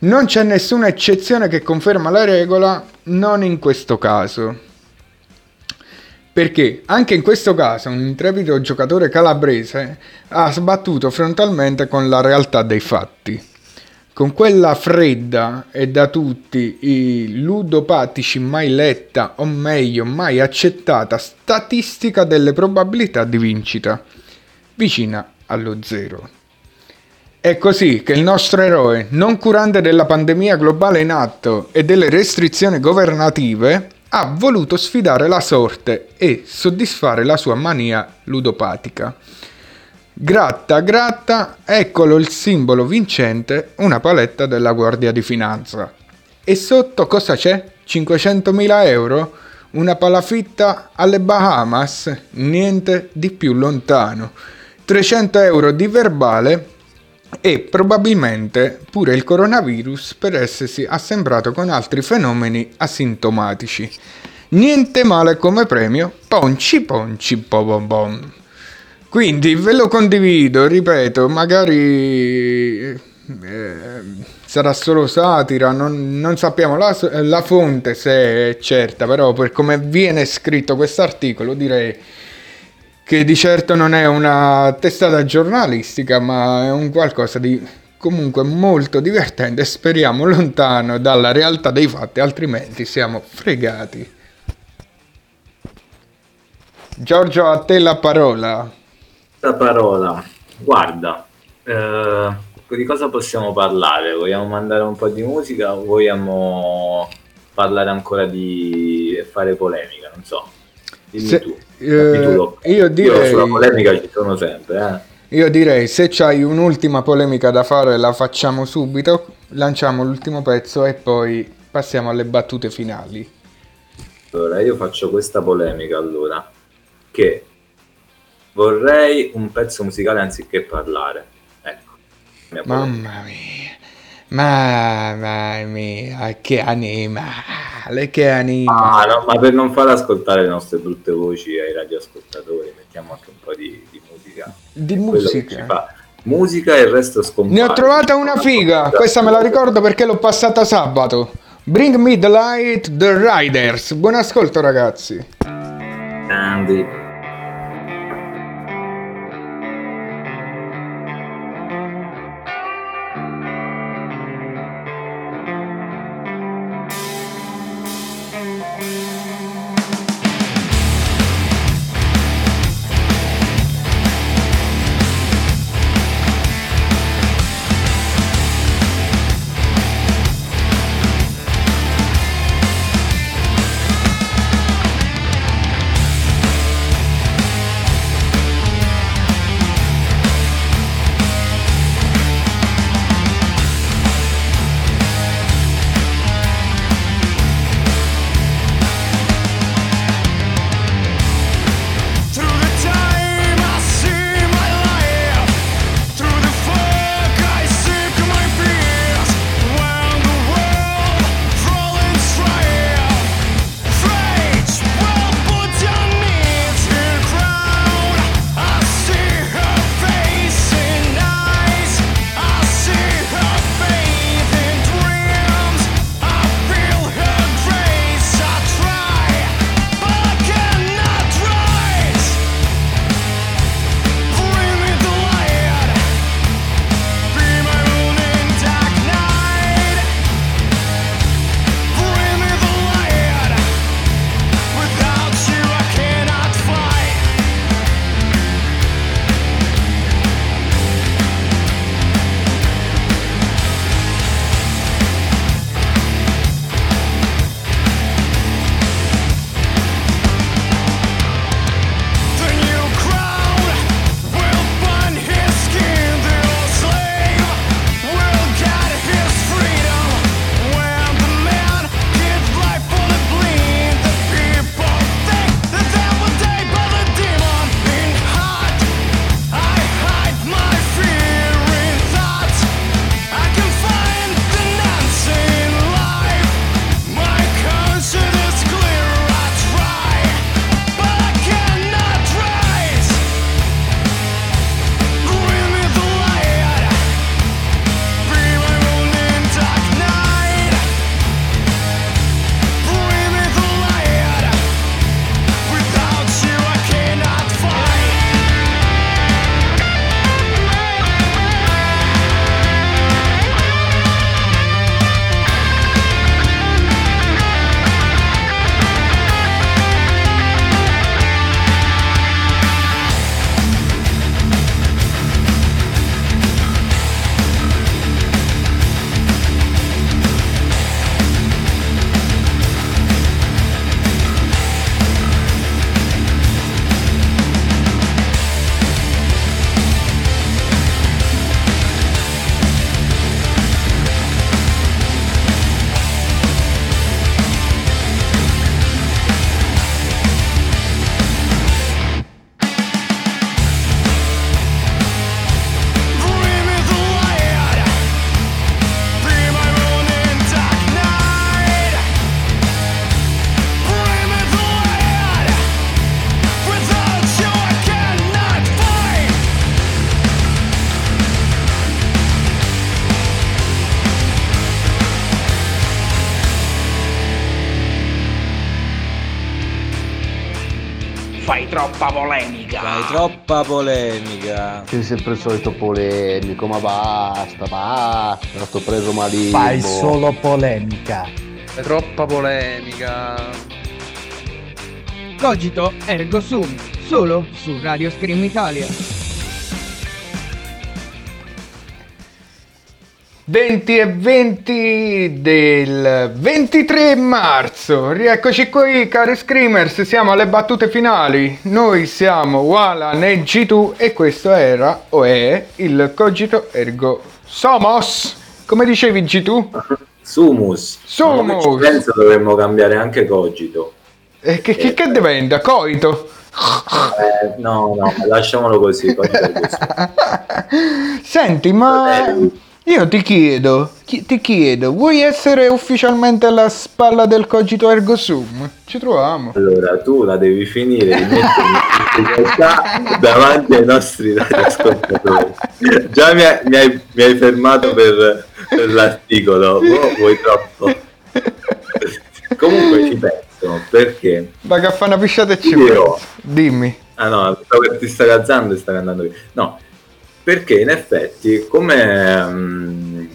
Non c'è nessuna eccezione che conferma la regola, non in questo caso. Perché anche in questo caso un intrepido giocatore calabrese ha sbattuto frontalmente con la realtà dei fatti. Con quella fredda e da tutti i ludopatici mai letta, o meglio mai accettata, statistica delle probabilità di vincita, vicina allo zero. È così che il nostro eroe, non curante della pandemia globale in atto e delle restrizioni governative, ha voluto sfidare la sorte e soddisfare la sua mania ludopatica. Gratta, gratta, eccolo il simbolo vincente, una paletta della Guardia di Finanza. E sotto cosa c'è? 500.000 euro? Una palafitta alle Bahamas? Niente di più lontano. 300 euro di verbale e probabilmente pure il coronavirus per essersi assembrato con altri fenomeni asintomatici. Niente male come premio, ponci ponci bom bom. Quindi ve lo condivido, ripeto, magari eh, sarà solo satira, non, non sappiamo la, la fonte se è certa, però per come viene scritto questo articolo direi che di certo non è una testata giornalistica, ma è un qualcosa di comunque molto divertente. Speriamo lontano dalla realtà dei fatti, altrimenti siamo fregati. Giorgio, a te la parola. La parola, guarda, eh, di cosa possiamo parlare? Vogliamo mandare un po' di musica o vogliamo parlare ancora di fare polemica? Non so. Dimmi Se- tu. eh, io direi- sulla polemica ci sono sempre, eh. Io direi se c'hai un'ultima polemica da fare la facciamo subito, lanciamo l'ultimo pezzo e poi passiamo alle battute finali. Allora, io faccio questa polemica allora, che vorrei un pezzo musicale anziché parlare. Ecco. Mamma mia, mamma mia, che animale, che animale. Ah, no, ma per non far ascoltare le nostre brutte voci ai radioascoltatori, mettiamo anche un po' di, di musica. Di musica. Musica e il resto scompare. Ne ho trovata una figa, questa me la ricordo perché l'ho passata sabato. Bring me the light, the riders. Buon ascolto ragazzi. Andy. Troppa polemica. Sei sempre il solito polemico, ma basta, basta. Sto preso malissimo. Fai solo polemica. È troppa polemica. Cogito ergo sum, solo su Radio Scream Italia. 20 e 20 del 23 marzo. Rieccoci qui, cari screamers. Siamo alle battute finali. Noi siamo Walan e G2 e questo era o è il Cogito Ergo Somos. Come dicevi G2? Sumus. Sumus. Penso dovremmo cambiare anche cogito. E che, che, che diventa? Coito? Eh, no, no, lasciamolo così. così. (laughs) Senti, ma io ti chiedo, chi- ti chiedo, vuoi essere ufficialmente alla spalla del Cogito Ergo Sum? Ci troviamo. Allora, tu la devi finire di mettere in difficoltà davanti ai nostri radioascoltatori. Già mi hai, mi hai- mi hai fermato per, per l'articolo, oh, vuoi troppo. Comunque ci penso, perché? Va che fa una pisciata e ci. Dimmi. Ah no, ti sta cazzando e sta andando via. No, perché in effetti come mm,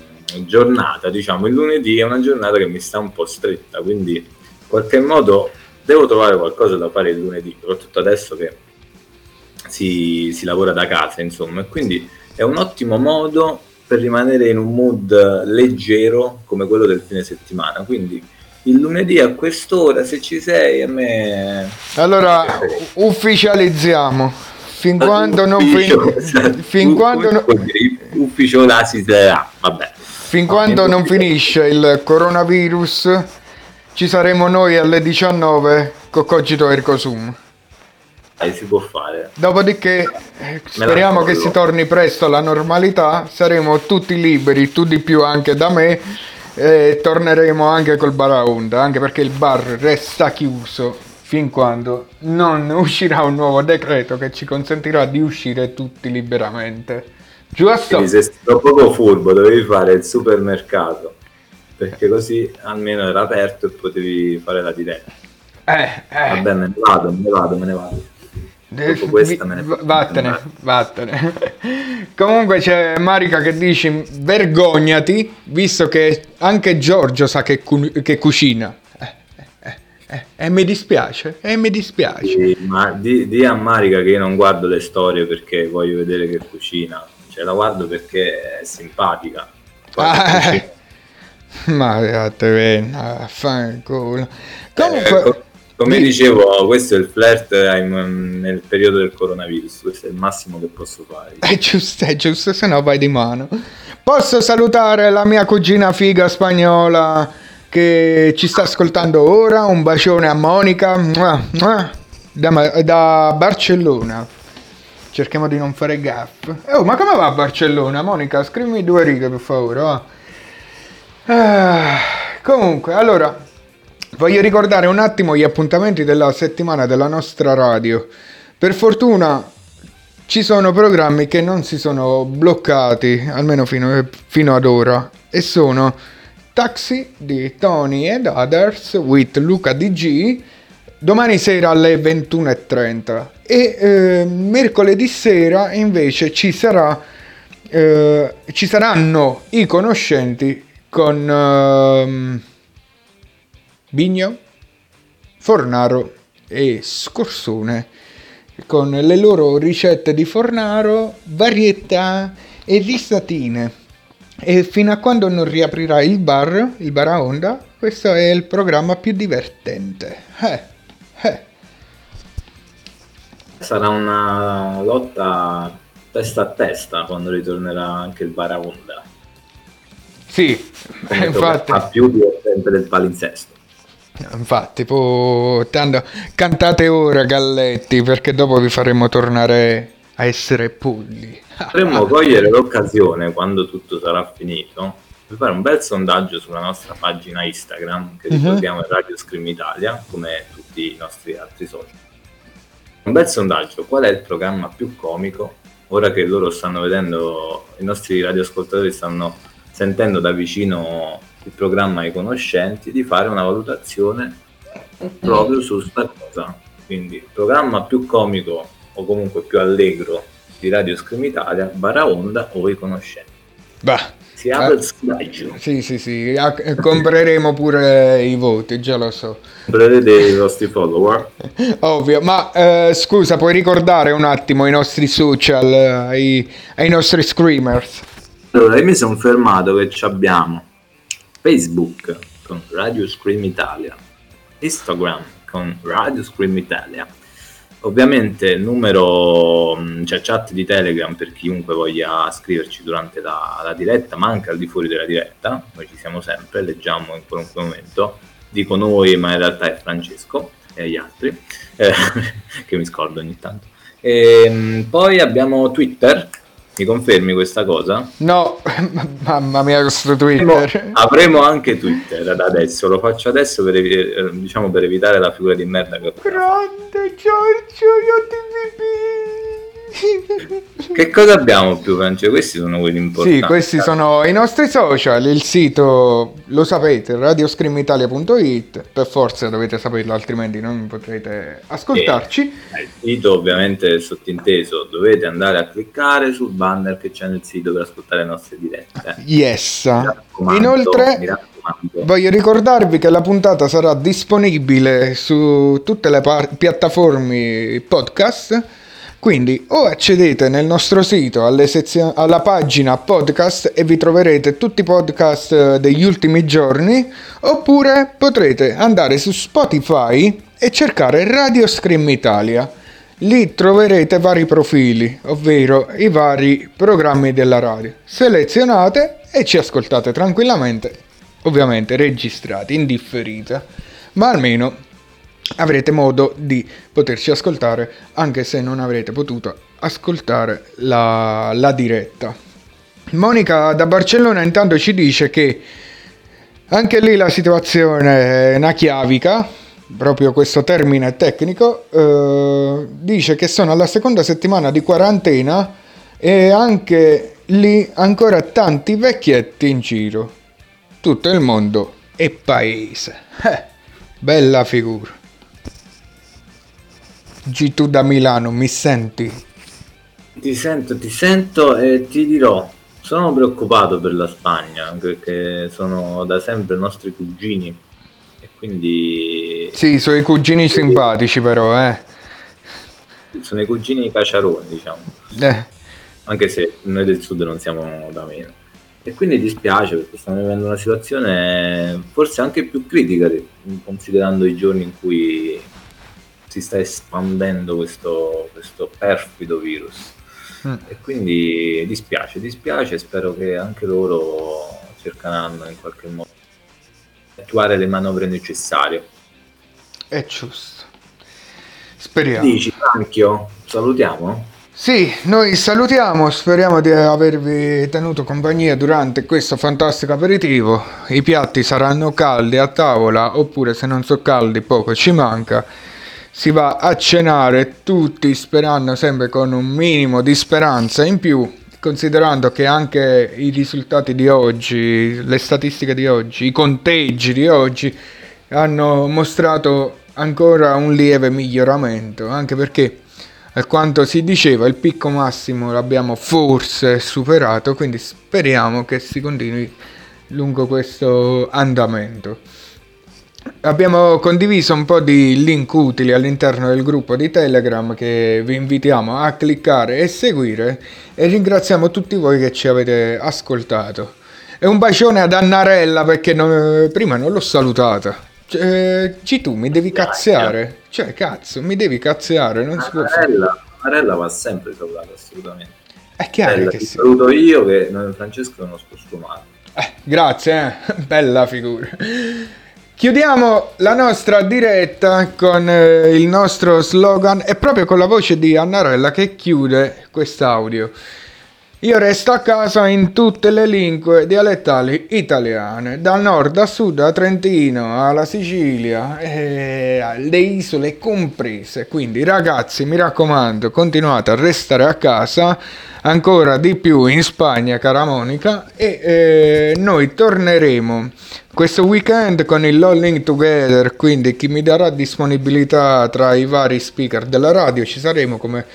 giornata, diciamo, il lunedì è una giornata che mi sta un po' stretta, quindi in qualche modo devo trovare qualcosa da fare il lunedì, soprattutto adesso che si, si lavora da casa, insomma, e quindi è un ottimo modo per rimanere in un mood leggero come quello del fine settimana, quindi il lunedì a quest'ora, se ci sei, a me... Allora, ufficializziamo. Fin quando non Ufficio, fin- (laughs) fin quando no- ufficio la si sarà, vabbè. fin quando non finisce il coronavirus, ci saremo noi alle 19 con Cogito Ergo Sum. Dai, si può fare. Dopodiché eh, speriamo che si torni presto alla normalità, saremo tutti liberi, tu di più anche da me, e torneremo anche col bar a onda, anche perché il bar resta chiuso fin quando non uscirà un nuovo decreto che ci consentirà di uscire tutti liberamente. Giusto? Quindi sei stato poco furbo, dovevi fare il supermercato, perché così almeno era aperto e potevi fare la diretta. Eh, eh. Vabbè, me ne vado, me ne vado, me ne vado. Dopo questa me ne Vattene, vattene. (laughs) Comunque c'è Marica che dice vergognati, visto che anche Giorgio sa che, cu- che cucina. Eh, eh, eh, E mi dispiace, e mi dispiace. Sì, ma di, di a Marica che io non guardo le storie perché voglio vedere che cucina, cioè la guardo perché è simpatica. Che Ah, eh. (laughs) Ma te venna, fanculo. Eh, Comunque, co- come di- dicevo, questo è il flirt eh, nel periodo del coronavirus, questo è il massimo che posso fare. È giusto, è giusto, se no vai di mano. Posso salutare la mia cugina figa spagnola che ci sta ascoltando ora. Un bacione a Monica da, da Barcellona. Cerchiamo di non fare gaff. Oh, ma come va a Barcellona, Monica? Scrivimi due righe, per favore. va. Ah, comunque, allora, voglio ricordare un attimo gli appuntamenti della settimana della nostra radio. Per fortuna ci sono programmi che non si sono bloccati, almeno fino, fino ad ora, e sono Taxi di Tony and Others with Luca DG, domani sera alle 21.30 e eh, mercoledì sera invece ci sarà eh, ci saranno i conoscenti con ehm, Bigno, Fornaro e Scorsone con le loro ricette di Fornaro, varietà e ristatine. E fino a quando non riaprirà il bar, il bar a onda, questo è il programma più divertente. Eh, eh. Sarà una lotta testa a testa quando ritornerà anche il Baraonda. Sì, Come infatti. fa più divertente del palinsesto. Infatti, poi, tanto, cantate ora Galletti perché dopo vi faremo tornare a essere pulli. Potremmo (laughs) cogliere l'occasione quando tutto sarà finito per fare un bel sondaggio sulla nostra pagina Instagram che Mhm. ricordiamo è Radio Scream Italia come tutti i nostri altri social. Un bel sondaggio, qual è il programma più comico? Ora che loro stanno vedendo, i nostri radioascoltatori stanno sentendo da vicino il programma ai conoscenti, di fare una valutazione proprio su sta cosa. Quindi il programma più comico o comunque più allegro di Radio Scream Italia, barra onda o voi conoscete. Bah. Si apre Eh, il sondaggio. Sì, sì, sì, ah, compreremo pure i voti, già lo so. Comprerete i vostri follower. (laughs) Ovvio, ma eh, scusa, puoi ricordare un attimo i nostri social, eh, ai, ai nostri screamers? Allora, io mi sono fermato che abbiamo Facebook con Radio Scream Italia, Instagram con Radio Scream Italia, ovviamente numero, mh, cioè chat di Telegram per chiunque voglia scriverci durante la, la diretta, ma anche al di fuori della diretta, noi ci siamo sempre, leggiamo in qualunque momento, dico noi ma in realtà è Francesco e gli altri, eh, (laughs) che mi scordo ogni tanto. E, mh, poi abbiamo Twitter, mi confermi questa cosa? No, (laughs) mamma mia, questo Twitter. Avremo anche Twitter da adesso, lo faccio adesso per, evi- eh, diciamo, per evitare la figura di merda che ho Grande Giorgio, io ti Che cosa abbiamo più, Francesco? Questi sono quelli importanti. Sì, questi sono i nostri social, il sito lo sapete, radioscreamitalia.it, per forza dovete saperlo, altrimenti non potrete ascoltarci. Il sito ovviamente è sottinteso, dovete andare a cliccare sul banner che c'è nel sito per ascoltare le nostre dirette. Yes. Inoltre voglio ricordarvi che la puntata sarà disponibile su tutte le par- piattaforme podcast. Quindi o accedete nel nostro sito sezio- alla pagina podcast e vi troverete tutti i podcast eh, degli ultimi giorni, oppure potrete andare su Spotify e cercare Radio Scream Italia. Lì troverete vari profili, ovvero i vari programmi della radio. Selezionate e ci ascoltate tranquillamente, ovviamente registrati, in differita, ma almeno avrete modo di poterci ascoltare anche se non avrete potuto ascoltare la, la diretta. Monica da Barcellona intanto ci dice che anche lì la situazione è una chiavica, proprio questo termine tecnico, eh, dice che sono alla seconda settimana di quarantena e anche lì ancora tanti vecchietti in giro. Tutto il mondo è paese. Eh, bella figura. G2 da Milano, mi senti? Ti sento, ti sento e ti dirò, sono preoccupato per la Spagna, perché sono da sempre nostri cugini e quindi Sì, sono i cugini simpatici però, eh. sono i cugini caciaroni, diciamo. Eh, anche se noi del sud non siamo da meno. E quindi dispiace perché stiamo vivendo una situazione forse anche più critica considerando i giorni in cui si sta espandendo questo, questo perfido virus. Mm. E quindi dispiace, dispiace, spero che anche loro cercheranno in qualche modo di attuare le manovre necessarie. è giusto. Speriamo. Dici, Franchio, salutiamo? Sì, noi salutiamo, speriamo di avervi tenuto compagnia durante questo fantastico aperitivo. I piatti saranno caldi a tavola, oppure se non sono caldi poco ci manca. Si va a cenare tutti sperando sempre con un minimo di speranza in più, considerando che anche i risultati di oggi, le statistiche di oggi, i conteggi di oggi hanno mostrato ancora un lieve miglioramento, anche perché a quanto si diceva il picco massimo l'abbiamo forse superato, quindi speriamo che si continui lungo questo andamento. Abbiamo condiviso un po' di link utili all'interno del gruppo di Telegram che vi invitiamo a cliccare e seguire e ringraziamo tutti voi che ci avete ascoltato. E un bacione ad Annarella perché non- prima non l'ho salutata. Cioè, G tu mi devi cazziare. Cioè, cazzo, mi devi cazziare, non si può fare. Marella va sempre salutata, assolutamente. È chiaro Bella, che sì. saluto io che Francesco è uno scostumato. Grazie, eh. (laughs) bella figura. Chiudiamo la nostra diretta con eh, il nostro slogan e proprio con la voce di Annarella che chiude quest'audio. Io resto a casa in tutte le lingue dialettali italiane, da nord a sud, da Trentino alla Sicilia, e le isole comprese. Quindi ragazzi, mi raccomando, continuate a restare a casa, ancora di più in Spagna, cara Monica, e eh, noi torneremo questo weekend con il Lolling Together, quindi chi mi darà disponibilità tra i vari speaker della radio, ci saremo come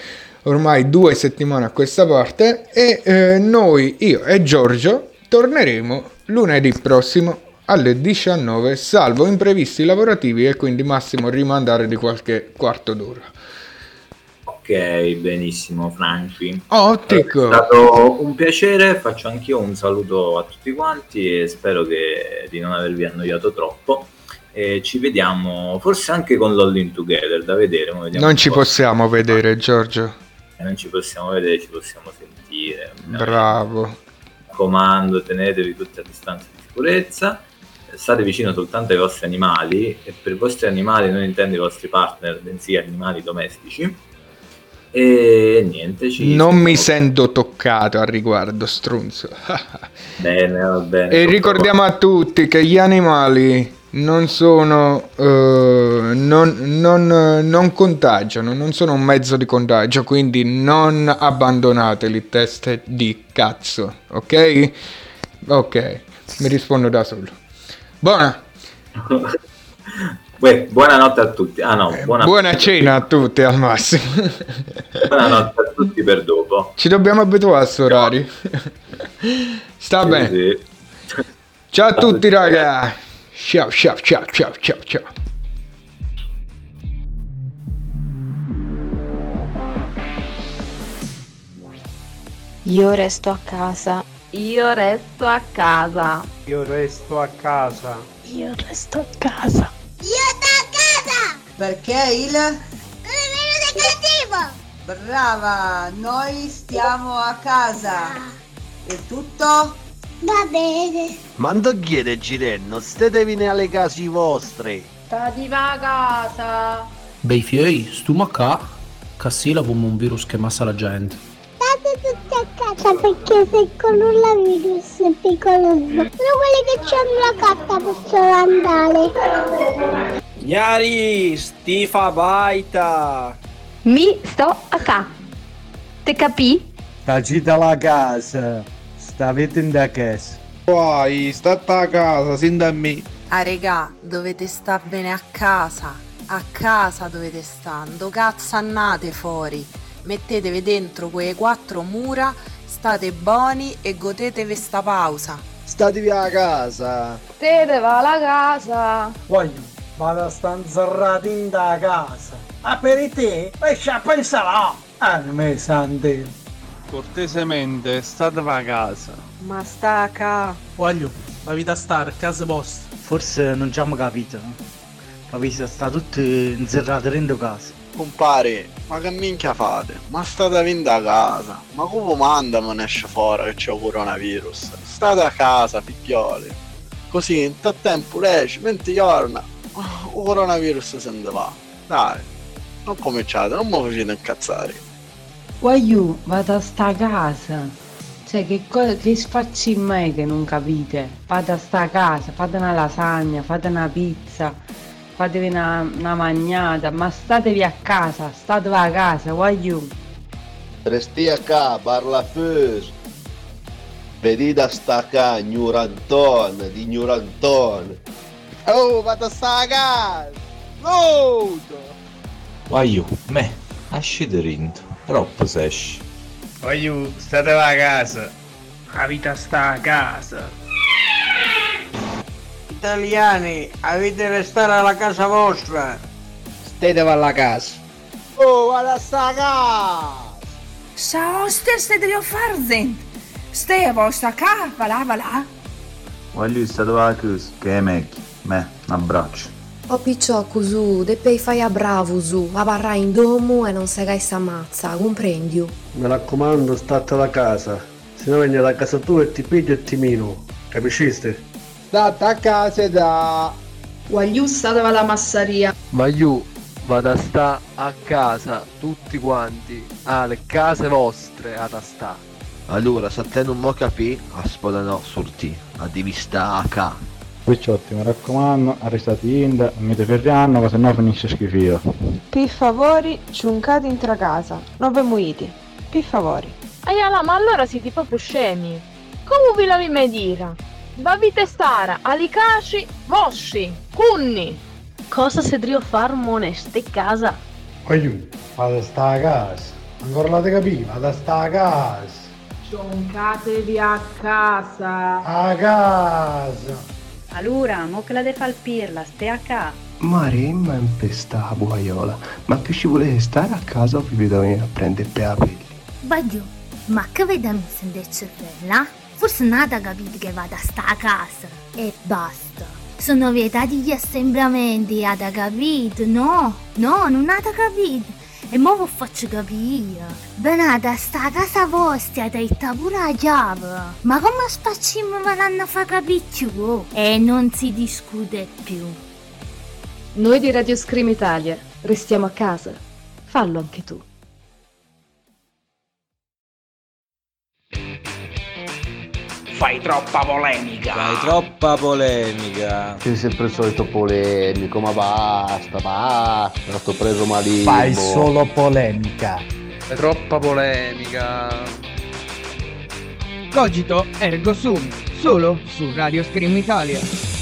ormai due settimane a questa parte e eh, noi, io e Giorgio, torneremo lunedì prossimo alle 19, salvo imprevisti lavorativi e quindi massimo rimandare di qualche quarto d'ora. Ok, benissimo Franci. Ottico. È stato un piacere, faccio anch'io un saluto a tutti quanti e spero che, di non avervi annoiato troppo. E ci vediamo forse anche con l'All Together da vedere. Non ci possiamo vedere Giorgio non ci possiamo vedere, ci possiamo sentire. Bravo. Mi raccomando, tenetevi tutti a distanza di sicurezza, state vicino soltanto ai vostri animali e per i vostri animali non intendo i vostri partner, bensì animali domestici. E niente, ci non mi sento toccato al riguardo, strunzo. (laughs) bene, va bene. E ricordiamo a tutti che gli animali non sono uh, non, non, non, contagiano, non sono un mezzo di contagio, quindi non abbandonateli teste di cazzo, ok? Ok, mi rispondo da solo. Buona. Beh, buonanotte a tutti. Ah no, buona, buona cena a tutti al massimo. buonanotte a tutti per dopo. Ci dobbiamo abituare a questo orario. Sta sì, bene. Sì. Ciao a tutti ragazzi. Ciao, ciao, ciao, ciao, ciao, ciao. Io resto a casa. Io resto a casa. Io resto a casa. Io resto a casa. Io sto a casa! Perché il... Il cattivo! Brava! Noi stiamo a casa. E tutto? Va bene. Ma non chiede Girenno, stetevene alle case vostre. Stati a casa. Bei fiei, stiamo qua. Cassila come un virus che massa la gente. State tutti a casa perché se con un virus è pericoloso. Solo quelli che hanno la carta possono andare. Gnari, stifa baita. Mi sto a ca. Te capì? Tacita la casa. Stavete in da casa. Poi, state a casa, sin da me. Ah regà, dovete sta bene a casa. A casa dovete stare. cazzo annate fuori. Mettetevi dentro quelle quattro mura, state buoni e godetevi sta pausa. Statevi a casa. State va alla casa. Voglio, vado a stare inzerrati in da casa. Ah, per te? Esci a pensare. Ah, me sante. Cortesemente, state a casa. Ma sta a ca. Voglio, la vita stare a casa vostra. Forse non ci abbiamo capito. La vita sta tutti inserrati dentro casa. Compare, ma che minchia fate? Ma state avendo a casa? Ma come manda non esce fuori che c'è il coronavirus? State a casa, figlioli. Così in tutto tempo lei 20 giorni, il coronavirus se ne va. Dai, non cominciate, non mi facete incazzare. Guagliù, vado a sta casa. Cioè, che, cosa, che sfacci in me che non capite? Vado a sta casa, fate una lasagna, fate una pizza, fatevi una, una magnata, ma statevi a casa, statevi a casa, guagliù. Resti a casa, parla fus. Vedete a sta casa, ignoranton, di ignoranton. Oh, vado a sta casa! Ludo! Guagliù, me, asci dentro. Troppo sesci. Voglio, state a casa. La vita sta a casa. Italiani, avete restare alla casa vostra. Statevi alla casa. Oh, alla sta casa! Ciao, a fare zent. Stai a vostra casa, va là, va là. Voglio stare a casa, che è meglio. Me, un abbraccio. O picciocu su, deppei fai a bravo su, a barra in domo e non se gai s'ammazza, comprendi? Mi raccomando, state alla casa, se no vieni da casa tua e ti piglio e ti mino, capisciste? State a casa da... Guagliù state alla massaria. Guagliù, vado a sta a casa, tutti quanti, alle case vostre ad sta. Allora, se a te non mo capì, a no, sorti, a devi sta a ca. Picciotti, mi raccomando, arrestati Inda, non mi te ferrianno, che sennò finisce schifio. Per favore, ciuncate in tra casa, non ve muiti. Per favore. Aiala, ma allora siete proprio scemi. Come vi la mai dire? Bavite stara, alicaci, vosci, cunni. Cosa si deve far moneste casa? Aiù, vado a sta a casa. Ancora la te capì, vado a sta a casa. Cioncatevi a casa. A casa. Allora, mo che la de fal pirla, stai a ca. Maremma impesta buaiola, ma più ci volete stare a casa o vi vedo venire a prendere per capelli? Baglio, ma che vediamo in del cervello? Forse nata capito che vado a sta a casa. E basta. Sono vietati gli assembramenti, ada capito? No, no, non ada capito. E mo vi faccio capire. Benata, sta a casa vostra, ti pure la chiave. Ma come spacciamo me l'hanno fa capire più? E non si discute più. Noi di Radio Scream Italia restiamo a casa. Fallo anche tu. Fai troppa polemica. Fai troppa polemica. Sei sempre il solito polemico, ma basta, basta, sto preso malissimo. Fai solo polemica. Fai troppa polemica. Cogito ergo sum, solo su Radio Scream Italia.